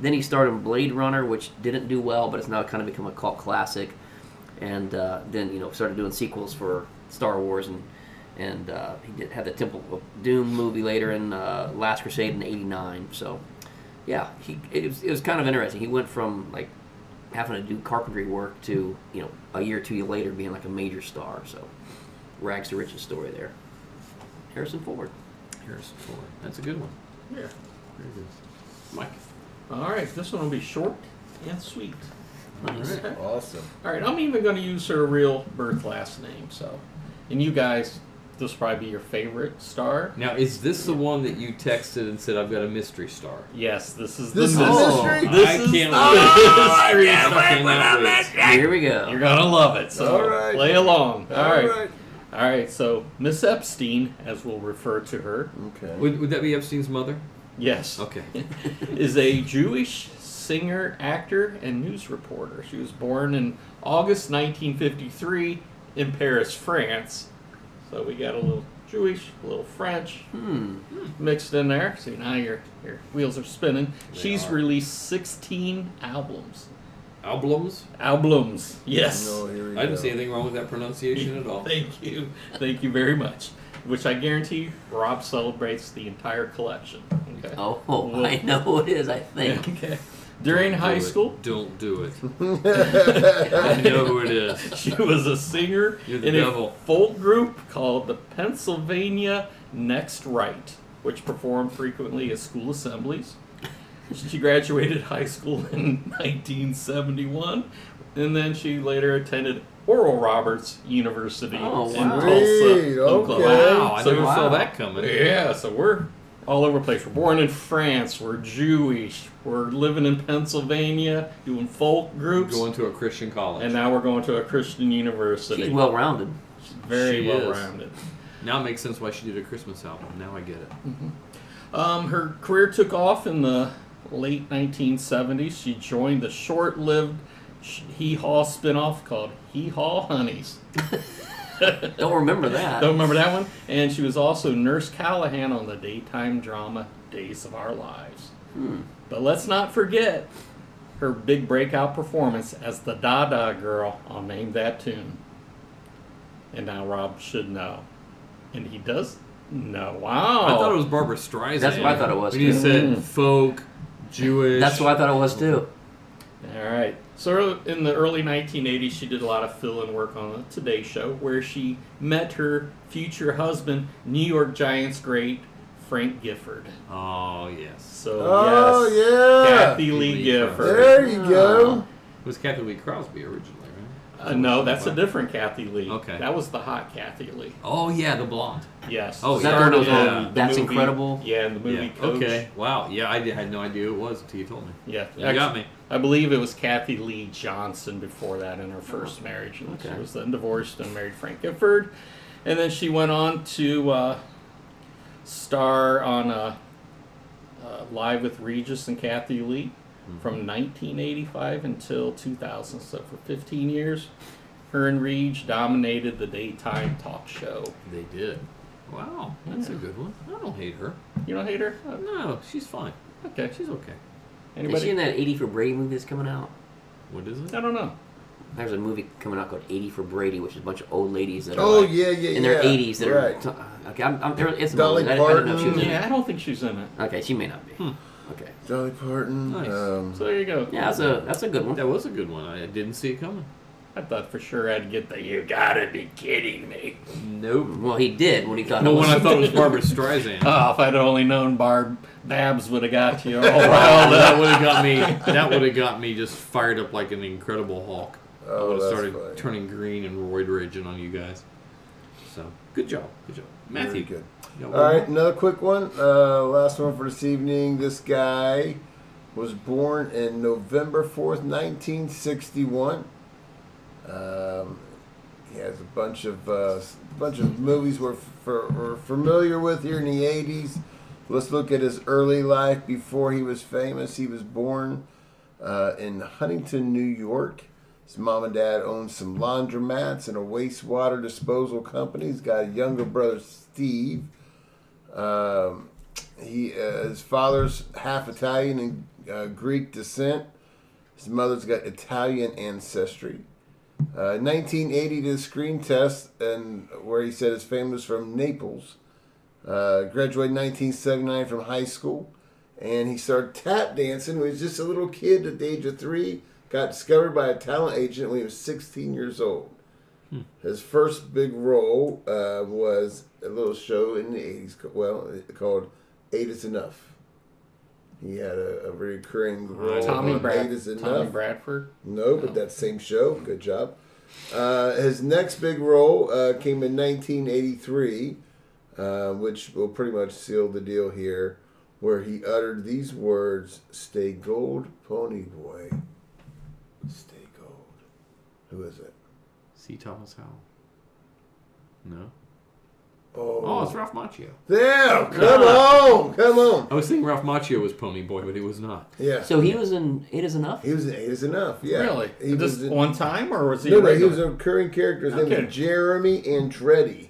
Then he started in Blade Runner, which didn't do well, but it's now kind of become a cult classic. And uh, then you know started doing sequels for Star Wars, and and uh, he did had the Temple of Doom movie later, and uh, Last Crusade in '89. So yeah, he it was, it was kind of interesting. He went from like having to do carpentry work to you know a year or two later being like a major star. So rags to riches story there. Harrison Ford. Harrison Ford. That's a good one. Yeah. Very good. Mike. All right, this one will be short and sweet. All right. Awesome. All right, I'm even going to use her real birth last name. So, and you guys, this will probably be your favorite star. Now, is this the one that you texted and said I've got a mystery star? Yes, this is This the is mystery. mystery? This I is can't the wait. mystery. Oh, I cannot wait. Here we go. You're gonna love it. So All right. play along. All All right. right. All right. So Miss Epstein, as we'll refer to her, Okay. Would, would that be Epstein's mother? yes, Okay. is a Jewish singer, actor, and news reporter. She was born in August 1953 in Paris, France. So we got a little Jewish, a little French Hmm. mixed in there. See now your your wheels are spinning. They She's are. released 16 albums. Albums? Albums. Yes. No, here I didn't go. see anything wrong with that pronunciation at all. Thank you. Thank you very much. Which I guarantee Rob celebrates the entire collection. Okay. Oh, Well- I know who it is. I think. Okay. During Don't high do it. school, Don't do it. I know who it is. she was a singer You're the in devil. a folk group called the Pennsylvania Next Right, which performed frequently at school assemblies. She graduated high school in 1971, and then she later attended Oral Roberts University Oh, in wow. Tulsa, Sweet, Oklahoma. okay. Wow, I So- never saw wow. that coming. Yeah, so we're all over the place. We're born in France. We're Jewish. We're living in Pennsylvania, doing folk groups, Going to a Christian college. and now we're going to a Christian university. She's well rounded. very She well rounded. now it makes sense why she did a Christmas album. Now I get it. Um, her career took off in the late 1970s. She joined the short-lived Hee Haw spinoff called Hee Haw Honeys. Don't remember that. Don't remember that one? And she was also Nurse Callahan on the daytime drama Days of Our Lives. Hmm. But let's not forget her big breakout performance as the Dada Girl on Name That Tune. And now Rob should know. And he does know. Wow. I thought it was Barbara Streisand. That's what I thought it was, When you said Mm. folk, Jewish. That's what I thought it was too. All right. So in the early 1980s, she did a lot of fill-in work on the Today Show, where she met her future husband, New York Giants great Frank Gifford. Oh yes. So Oh, yes, yeah. Kathie Lee Lee Gifford. There you go. It was Cathy Lee Crosby originally, Uh, no, that's a different Kathy Lee. Okay. That was the hot Kathy Lee. Oh yeah, the blonde. Yes. Oh, that the one that was Started on the That's movie- Incredible? Yeah, in the movie Yeah. Coach. Okay. Wow. Yeah, I had no idea who it was until you told me. Yeah, You got me. I believe it was Kathie Lee Johnson before that in her first marriage. And Okay. She was then divorced and married Frank Gifford. And then she went on to uh, star on uh, uh, Live with Regis and Kathie Lee from 1985 until 2000. So for 15 years, her and Reg dominated the daytime talk show. They did. Wow, that's a good one. I don't hate her. You don't hate her? No, she's fine. Okay. She's okay. Is Anybody? she in that 80 for Brady movie that's coming out? What is it? I don't know. There's a movie coming out called 80 for Brady, which is a bunch of old ladies that are Oh, like, yeah, yeah, in their yeah. 80s that Right. are. Okay, I'm, I'm, there, it's a Dolly movie. I, I didn't know she was in Yeah. I don't think she's in it. Okay, she may not be. Okay. Dolly Parton. Nice. Um, So there you go. Yeah, that's a that's a good one. That was a good one. I didn't see it coming. I thought for sure I'd get the you gotta be kidding me. Nope. Well, he did when he thought. Well, it was, No, when I thought it was Barbara Streisand. Oh, if I'd only known Barb Babs would have got you all Oh, riled that would have got me. That would have got me just fired up like an Incredible Hulk. I Oh, would have started funny. turning green and roid raging on you guys. So good job, good job, Matthew. Very good. you got All one another quick one. Uh, last one for this evening. This guy was born in November 4th, 1961. Um, he has a bunch of uh, bunch of movies we're, f- we're familiar with here in the 80s. Let's look at his early life before he was famous. He was born uh, in Huntington, New York. His mom and dad owned some laundromats and a wastewater disposal company. He's got a younger brother, Steve. Um, he uh, his father's half Italian and uh, Greek descent. His mother's got Italian ancestry. Uh, 1980 did a screen test, and where he said his family was from Naples. Uh, graduated 1979 from high school, and he started tap dancing when he was just a little kid at the age of three. Got discovered by a talent agent when he was 16 years old. His first big role uh, was a little show in the 80s, well, called Eight is Enough. He had a, a recurring role Tommy, Brad- Eight is Enough. Tommy Bradford. No, but that same show. Good job. Uh, his next big role uh, came in 1983, uh, which will pretty much seal the deal here, where he uttered these words Stay gold, pony boy. Stay gold. Who is it? C. Thomas Howell. No. Oh, Oh, it's Ralph Macchio. there! Come on! Come on! I was thinking Ralph Macchio was Pony Boy, but he was not. Yeah. So he was in Eight Is Enough. He was in Eight Is Enough, yeah. Really? He Just was in, one time, or was he? No, no, he was a recurring character. His name was Jeremy Andretti.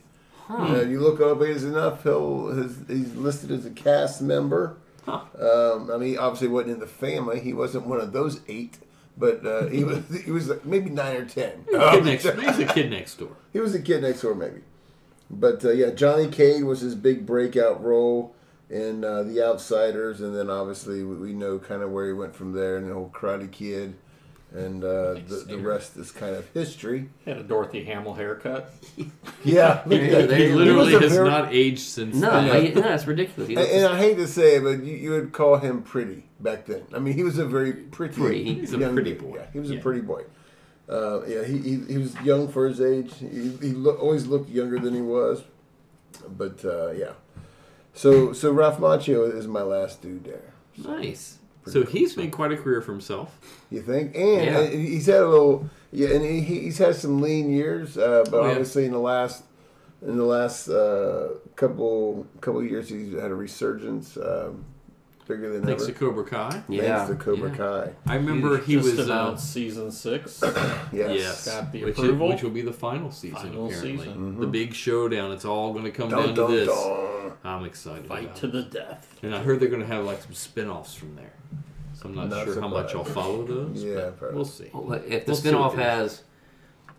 Uh, you look up is Enough, he'll, his, he's listed as a cast member. Um, I mean, he obviously wasn't in the family. He wasn't one of those eight, but uh, he was he was like maybe nine or ten. He was, a kid next, he was a kid next door. He was a kid next door, maybe. But uh, yeah, Johnny Cade was his big breakout role in uh, The Outsiders, and then obviously we, we know kind of where he went from there, and the whole Karate Kid, and uh, the, the rest is kind of history. Had a Dorothy Hamill haircut. Yeah, There you go, He literally was has very- not aged since No, then. I, no, that's ridiculous. And, and I hate to say it, but you, you would call him pretty back then. I mean, he was a very pretty, Pretty. He's a pretty boy. Yeah, he was Yeah. a pretty boy. Uh, yeah, he, he, he was young for his age. He, he lo- always looked younger than he was. But uh, yeah, so so Ralph Macchio is my last dude there. Nice. So he's made quite a career for himself. You think? And Yeah. he's had a little, yeah, and he, he's had some lean years, uh, but Oh, yeah. obviously in the last in the last uh, couple couple years he's had a resurgence, um, bigger than Thanks ever. to Cobra Kai. yeah. Thanks to Cobra yeah. Kai. I remember he Just was. Uh, announced season six. Yes. yes. Got the which, approval. which will be the final season, Final apparently. season. The big showdown. It's all going to come Dun, down dun, to this. dun. I'm excited. Fight about to it. the death. And I heard they're going to have like some spin-offs from there. So I'm not, Not sure how much I'll follow those. Yeah, but probably. we'll see. Well, If the We'll see what spinoff it is.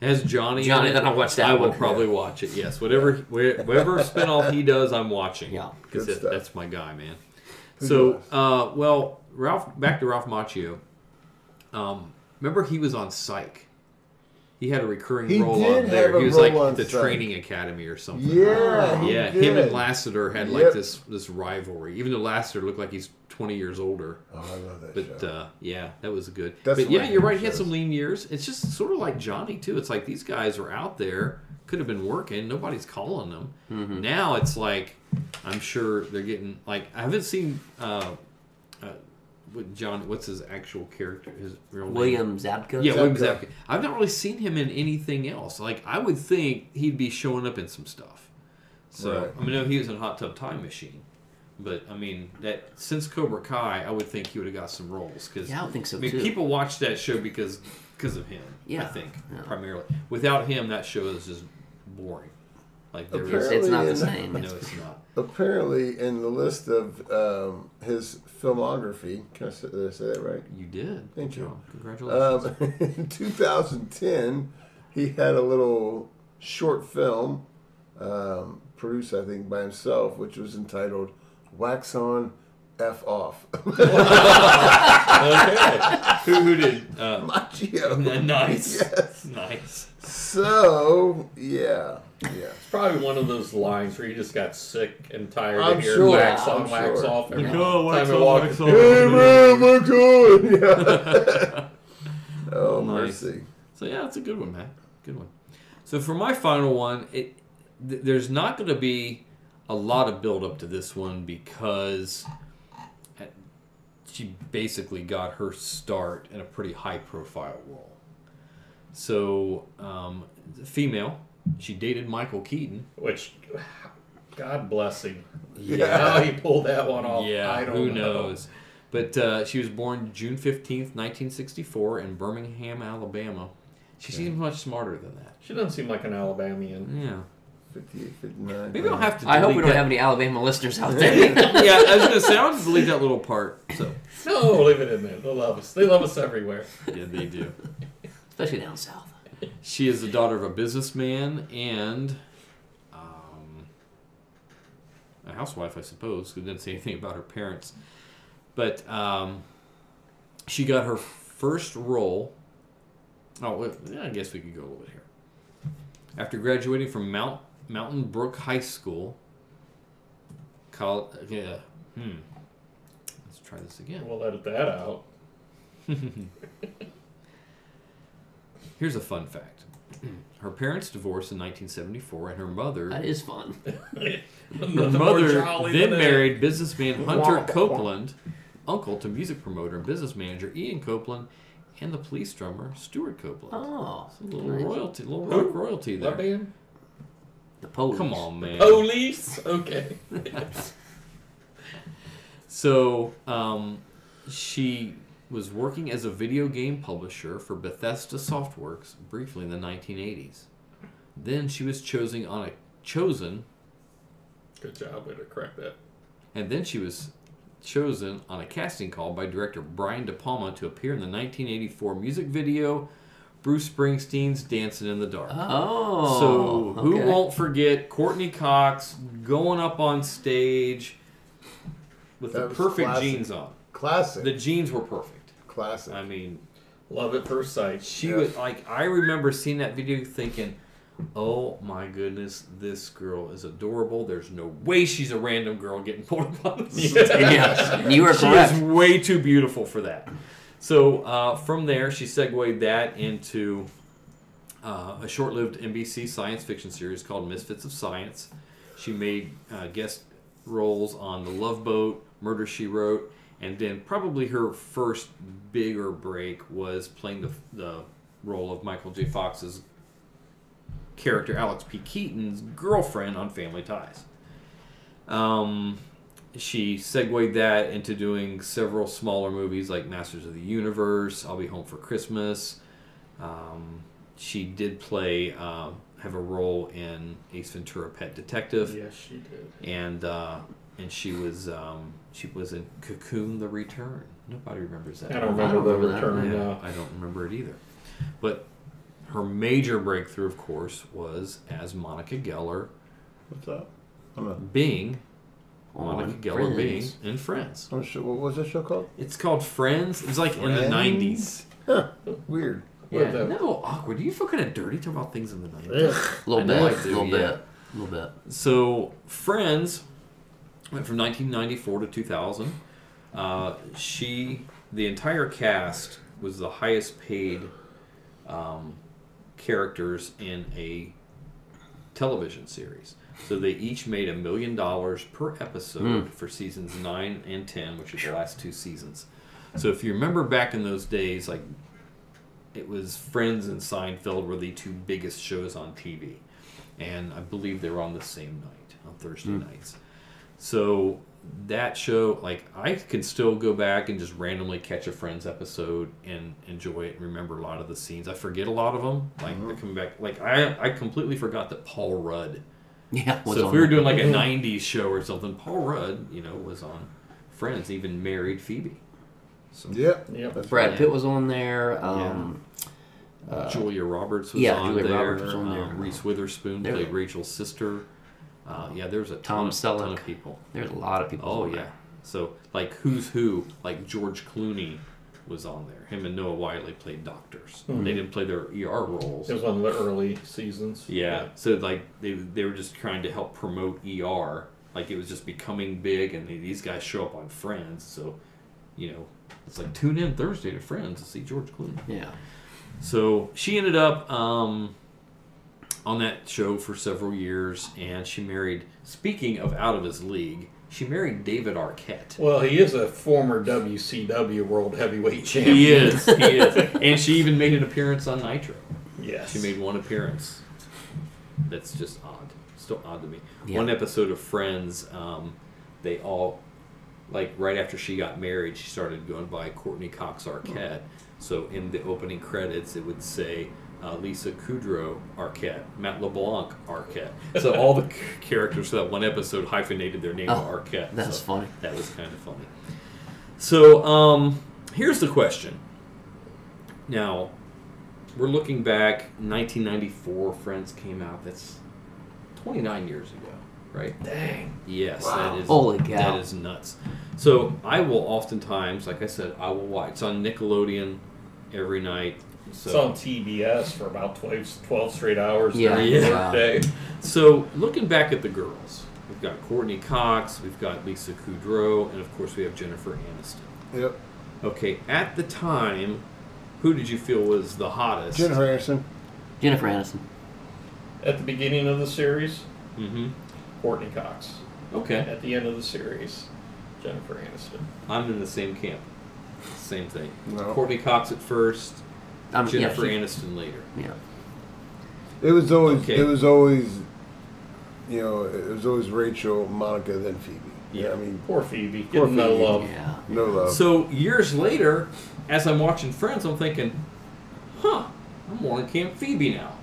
has Has Johnny? Johnny, in it, then I'll watch that I will one. probably watch it. Yes, whatever, where- whatever spinoff he does, I'm watching. Yeah. because stuff. that's my guy, man. So, uh, well, Ralph. Back to Ralph Macchio. Um, remember he was on Psych. He had a recurring He role on there. He was like the some. training academy or something. Yeah, he yeah. Him did. and Lassiter had like this this rivalry. Even though Lassiter looked like he's twenty years older. Oh, I love that But show. uh, yeah, that was good. That's but yeah, you're the right. He had some lean years. It's just sort of like Johnny too. It's like these guys are out there, could have been working. Nobody's calling them. Mm-hmm. Now it's like I'm sure they're getting like I haven't seen uh, what John. What's his actual character? His real name? William Zabka. Yeah, William Zabka. Zabka. I've not really seen him in anything else. Like I would think he'd be showing up in some stuff. So Right. I mean, I know he was in Hot Tub Time Machine, but I mean that since Cobra Kai, I would think he would have got some roles because Yeah, I would think so, I mean, too. people watch that show because because of him. Yeah, I think Yeah. primarily. Without him, that show is just boring. Like there is- It's, it's not the same. no, it's not. Apparently, in the list of um, his filmography, can I say, did I say that right? You did. Thank you. Congratulations. Um, in 2010, he had a little short film um, produced, I think, by himself, which was entitled "Wax On, F Off." Okay. who, who did? Uh, Macchio. nice. Yes. Nice. So, yeah, yeah. It's probably one of those lines where you just got sick and tired I'm of hearing sure, wax I'm on, wax sure. off. Every Like, oh, wax time I on, walk wax in- off. Hey man, my God! Yeah. oh Nice. mercy. So yeah, it's a good one, man. Good one. So for my final one, it th- there's not going to be a lot of build up to this one because uh, she basically got her start in a pretty high profile role. So, um, female, she dated Michael Keaton. Which, God bless him. Yeah. How he pulled that one off, Yeah, I don't who know. knows? But uh, she was born June 15th, 1964, in Birmingham, Alabama. She seems much smarter than that. She doesn't seem like an Alabamian. Yeah. 58, 59. Maybe I'll have to. I hope we don't that. have any Alabama listeners out there. yeah, I was gonna say I'll just delete that little part. So No, leave it in there. They love us. They love us everywhere. yeah, they do. Especially down south. She is the daughter of a businessman and um, a housewife, I suppose. Who didn't say anything about her parents, but um, she got her first role. Oh, I guess we could go a little bit here. After graduating from Mount Mountain Brook High School, col yeah, hmm. Let's try this again. We'll edit that out. Here's a fun fact. Her parents divorced in 1974, and her mother, That is fun. her mother then than that. married businessman Hunter Copeland, uncle to music promoter and business manager Ian Copeland, and the police drummer Stewart Copeland. Oh, a little nice. royalty, little Who? rock royalty there. What band? The police. Come on, man. Police? Okay. So, um, she was working as a video game publisher for Bethesda Softworks briefly in the 1980s. Then she was chosen on a chosen, Good job. Way to correct that. and then she was chosen on a casting call by director Brian De Palma to appear in the 1984 music video Bruce Springsteen's "Dancing in the Dark." Oh. so who okay. won't forget Courteney Cox going up on stage with That the perfect classic. jeans on? Classic. The jeans were perfect. Classic. I mean, Love at first sight. she Yeah. was like, I remember seeing that video thinking, oh my goodness, this girl is adorable. There's no way she's a random girl getting pulled up on the stage. Yeah, you were she correct. is way too beautiful for that. So uh, from there, she segued that into uh, a short-lived NBC science fiction series called Misfits of Science. She made uh, guest roles on The Love Boat, Murder She Wrote, and then probably her first bigger break was playing the, the role of Michael J. Fox's character, Alex P. Keaton's girlfriend on Family Ties. Um, she segued that into doing several smaller movies like Masters of the Universe, I'll Be Home for Christmas. Um, she did play, uh, have a role in Ace Ventura: Pet Detective, Yes, she did. and uh, and she was um, she was in Cocoon: The Return. Nobody remembers that. I don't I remember don't the remember that. return Yeah. I don't remember it either. But her major breakthrough, of course, was as Monica Geller What's up? I'm a, being On Monica Geller being Friends. in Friends. I'm sure, what was that show called? It's called Friends. It was like in the nineties. Huh, weird. Yeah. the- No, awkward. Do you feel kind of dirty talking about things in the 90s? A little bit, I a do, little yeah. bit, a little bit. So, Friends went from 1994 to 2000. Uh, she, the entire cast, was the highest paid um, characters in a television series. So they each made a million dollars per episode for seasons 9 and 10, which is the last two seasons. So if you remember back in those days, like it was Friends and Seinfeld were the two biggest shows on TV. And I believe they were on the same night, on Thursday nights. So that show, like, I can still go back and just randomly catch a Friends episode and enjoy it and remember a lot of the scenes. I forget a lot of them. Like, I come back, like, I, I completely forgot that Paul Rudd. Yeah. was So if on we were doing like a 90s show or something, Paul Rudd, you know, was on Friends, even married Phoebe. So Yep. Yep. That's Brad right. Pitt was on there. Um, Julia Roberts was yeah, on Julia there. Roberts was on there. Um, Reese Witherspoon There- played Rachel's sister. Uh, yeah, there was a Tom ton, ton Selleck. of people. There's a lot of people. Oh yeah. there. So like who's who? Like George Clooney was on there. Him and Noah Wyle played doctors. Hmm. They didn't play their ER roles. It was one of the early seasons. Yeah. So like they they were just trying to help promote ER. Like it was just becoming big, and these guys show up on Friends. So, you know, it's like tune in Thursday to Friends to see George Clooney. Yeah. So she ended up um, on that show for several years, and she married. Speaking of out of his league, she married David Arquette. Well, he is a former WCW World Heavyweight Champion. He is, he is, and she even made an appearance on Nitro. Yes. She made one appearance. That's just odd. Still odd to me. Yeah. One episode of Friends, um, they all, like right after she got married, she started going by Courteney Cox Arquette. So in the opening credits, it would say uh, Lisa Kudrow Arquette, Matt LeBlanc Arquette. So all the characters for that one episode hyphenated their name to Oh, Arquette. that's So funny. That was kind of funny. So um, here's the question. Now, we're looking back 1994 friends came out that's 29 years ago right Dang. yes Wow. that is Holy cow. that is nuts so i will oftentimes like i said i will watch it's on nickelodeon every night so It's on TBS for about 12, 12 straight hours Yeah. during Yeah. the workday. so looking back at the girls we've got courteney cox we've got lisa kudrow and of course we have jennifer aniston Yep. okay at the time who did you feel was the hottest Jennifer Aniston. Jennifer Aniston. At the beginning of the series, mm-hmm Courteney Cox. okay At the end of the series, Jennifer Aniston. I'm in the same camp. Same thing. No. Courteney Cox at first, Um, yeah, Jennifer she- Aniston later. Yeah. It was always. Okay. It was always. You know, it was always Rachel, Monica, then Phoebe. Yeah. I mean, Poor Phoebe. Poor Getting no Phoebe. love. Yeah. no love. So years later, as I'm watching Friends, I'm thinking, huh, I'm more in Camp Phoebe now.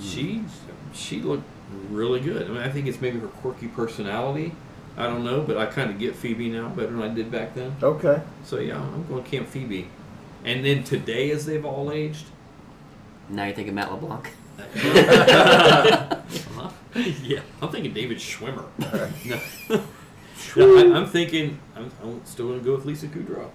She she looked really good. I mean, I think it's maybe her quirky personality. I don't know, but I kind of get Phoebe now better than I did back then. okay. So yeah, I'm going Camp Phoebe. And then today, as they've all aged, Now you're thinking Matt LeBlanc. Uh-huh. yeah, I'm thinking David Schwimmer. no. No, I, I'm thinking I'm, I'm still going to go with Lisa Kudrow.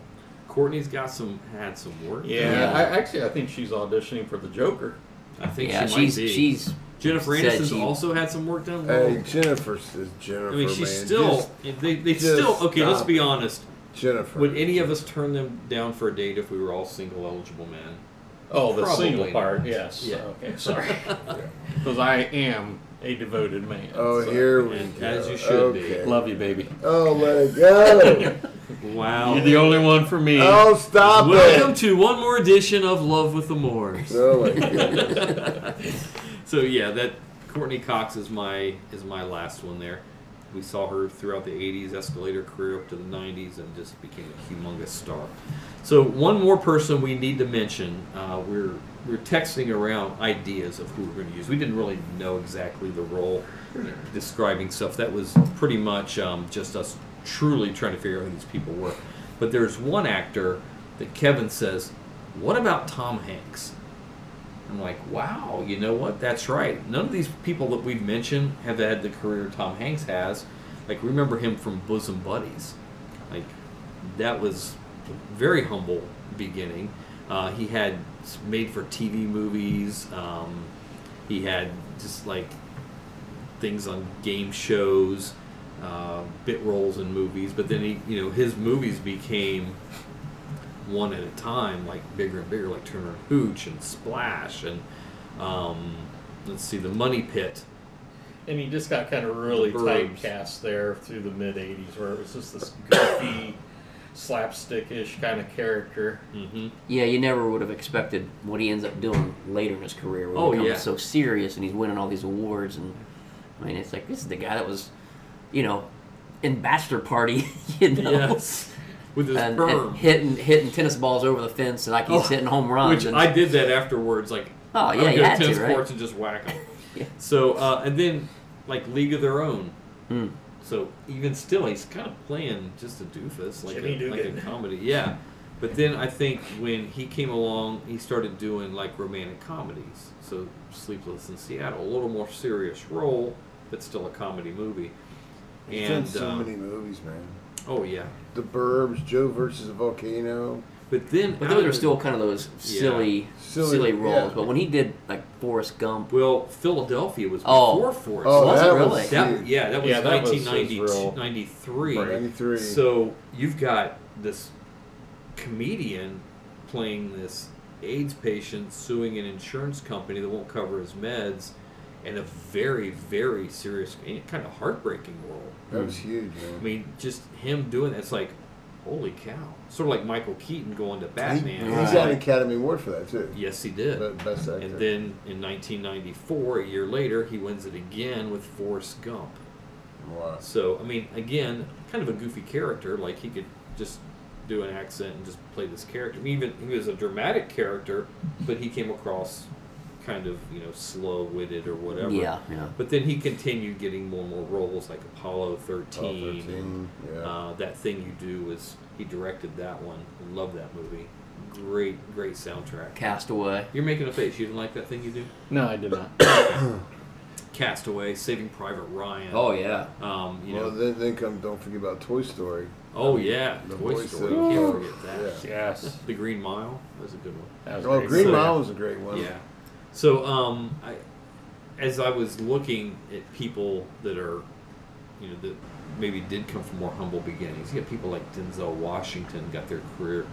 Courteney's got some had some work. Yeah, Yeah. I, actually, I think she's auditioning for the Joker. I think yeah, she she's might be. she's Jennifer said Aniston's she- also had some work done. Hey, Jennifer says Jennifer. I mean, she's man. still. Just they they just still. Okay, let's stop be it. Honest. Jennifer. Would any of us turn them down for a date if we were all single eligible men? Oh, the Probably single not. part, yes. Yeah. Okay, sorry. Because I am a devoted man. Oh, so- here we And go. as you should be. okay. Love you, baby. Oh, let it go. Wow. You're the only one for me. oh, stop Welcome it. to one more edition of Love with the Moors. Oh my goodness. so yeah, that Courteney Cox is my is my last one there. We saw her throughout the '80s, escalator career up to the '90s, and just became a humongous star. So one more person we need to mention. Uh, we're we're texting around ideas of who we're going to use. We didn't really know exactly the role, describing stuff. That was pretty much um, just us truly trying to figure out who these people were. But there's one actor that Kevin says, "What about Tom Hanks?" I'm like, wow, you know what? That's right. None of these people that we've mentioned have had the career Tom Hanks has. Like, remember him from Bosom Buddies. Like, that was a very humble beginning. Uh, he had made for TV movies. Um, he had just like things on game shows, uh, bit roles in movies. But then he, you know, his movies became one at a time, like bigger and bigger, like Turner and Hooch and Splash and um, let's see, The Money Pit. And he just got kind of really The Burbs. typecast there through the mid '80s, where it was just this goofy, slapstickish kind of character. Mm-hmm. Yeah, you never would have expected what he ends up doing later in his career. Where Oh, he becomes yeah. so serious and he's winning all these awards. And I mean, it's like this is the guy that was, you know, in Bachelor Party, you know, Yes. With his and, perm. and hitting hitting tennis balls over the fence and like he's Oh, hitting home runs. Which and, I did that afterwards. Like, Oh, I yeah, would you go to tennis right? courts and just whack them. Yeah. So, uh, and then like League of Their Own. Mm. So even still, he's kind of playing just a doofus, like a, like a comedy. Yeah. But then I think when he came along, he started doing like romantic comedies. So Sleepless in Seattle, a little more serious role, but still a comedy movie. He's done And so uh, many movies, man. Oh yeah. The Burbs, Joe versus a Volcano. But then, but out those are still kind of those silly, Silly, silly, roles. yeah. But when he did like Forrest Gump, Well, Philadelphia was Oh. before Forrest. Oh, Was that really? was That, yeah, that was Yeah, that was his 1992, real- 93. 93. So you've got this comedian playing this AIDS patient suing an insurance company that won't cover his meds, and a very, very serious, eh, kind of heartbreaking role. That was huge, I mean, just him doing that, it's like, holy cow. Sort of like Michael Keaton going to Batman. he's got an Academy Award for that too. Yes, he did. Best actor. And then in 1994, a year later, he wins it again with Forrest Gump. wow. So, I mean, again, kind of a goofy character. Like, he could just do an accent and just play this character. I mean, even he was a dramatic character, but he came across kind of, you know, slow witted or whatever. Yeah, yeah. But then he continued getting more and more roles, like Apollo 13. Apollo 13, yeah. Uh, that Thing You Do was, he directed that one. Love that movie. Great, great soundtrack. Castaway. You're making a face. You didn't like that thing you do? No, I did not. Castaway, Saving Private Ryan. Oh yeah. Um, you well, know. then, then come. Don't forget about Toy Story. Oh yeah, The Toy Story. You can't forget that. yeah. yes, The Green Mile was a good one. that was Oh, great. Green So- Mile was a great one. Yeah. So, um, I, as I was looking at people that are, you know, that maybe did come from more humble beginnings, you get people like Denzel Washington got their career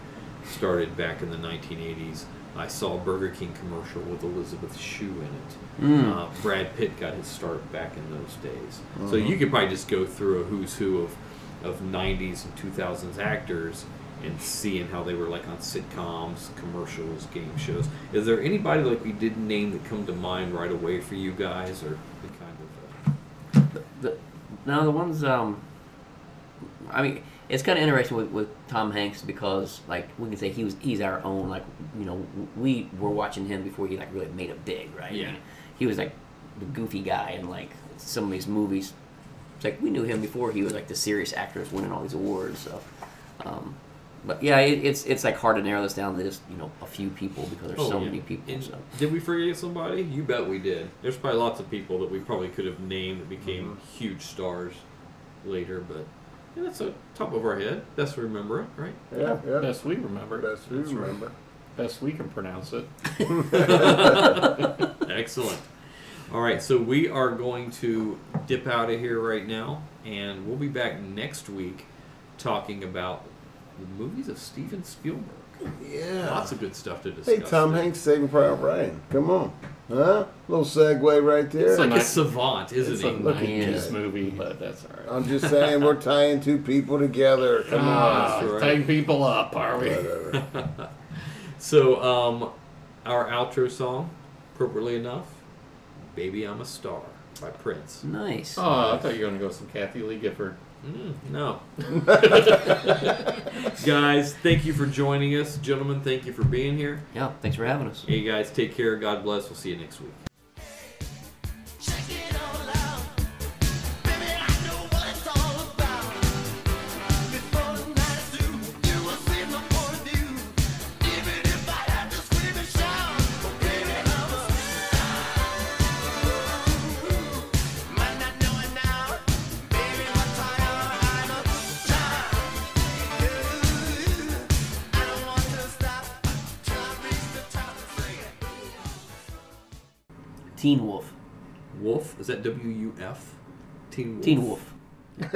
started back in the 1980s. I saw a Burger King commercial with Elizabeth Shue in it. Mm. Uh, Brad Pitt got his start back in those days. So you could probably just go through a who's who of, of 90s and 2000s actors and seeing how they were like on sitcoms, commercials, game shows. Is there anybody like we didn't name that come to mind right away for you guys, or the kind of? Uh, The, no, the ones. Um, I mean, it's kind of interesting with, with Tom Hanks because, like, we can say he was he's our own. Like, you know, we were watching him before he like really made it big, right? I Yeah. mean, he was like the goofy guy in like some of these movies. It's like we knew him before he was like the serious actor winning all these awards. So, um, but yeah, it, it's it's like hard to narrow this down to just you know a few people because there's so Oh, yeah. many people. And so. Did we forget somebody? You bet we did. There's probably lots of people that we probably could have named that became Mm-hmm. huge stars later, but yeah, that's a top of our head. Best we remember it, right? Yeah, yeah. Best we remember. Best we That's right. remember. Best we can pronounce it. Excellent. All right, so we are going to dip out of here right now, and we'll be back next week talking about the movies of Steven Spielberg. Yeah. Lots of good stuff to discuss. Hey, Tom there. Hanks, Saving Private Ryan. Come on, huh? Little segue right there. It's like a nice- savant, isn't It's he? a Look at nice movie, but that's all right. I'm just saying, we're tying two people together. Come Ah, on. right. tying people up, are we? Whatever. So, um, our outro song, appropriately enough, "Baby I'm a Star" by Prince. Nice. Oh, I thought you were going to go some Kathie Lee Gifford. Mm, no. guys, thank you for joining us. Gentlemen, thank you for being here. Yeah. Thanks for having us. Hey, guys, take care. God bless. We'll see you next week. Teen Wolf. Wolf? Is that W U F? Teen Wolf. Teen Wolf.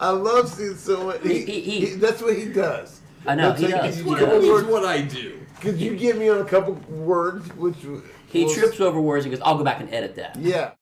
I love seeing someone. He, He- he- he- that's what he does. I know, That's he like, does. could He you does. give me That's word- what I do. Could you give me on a couple words? Which He will- trips over words and goes, I'll go back and edit that. Yeah.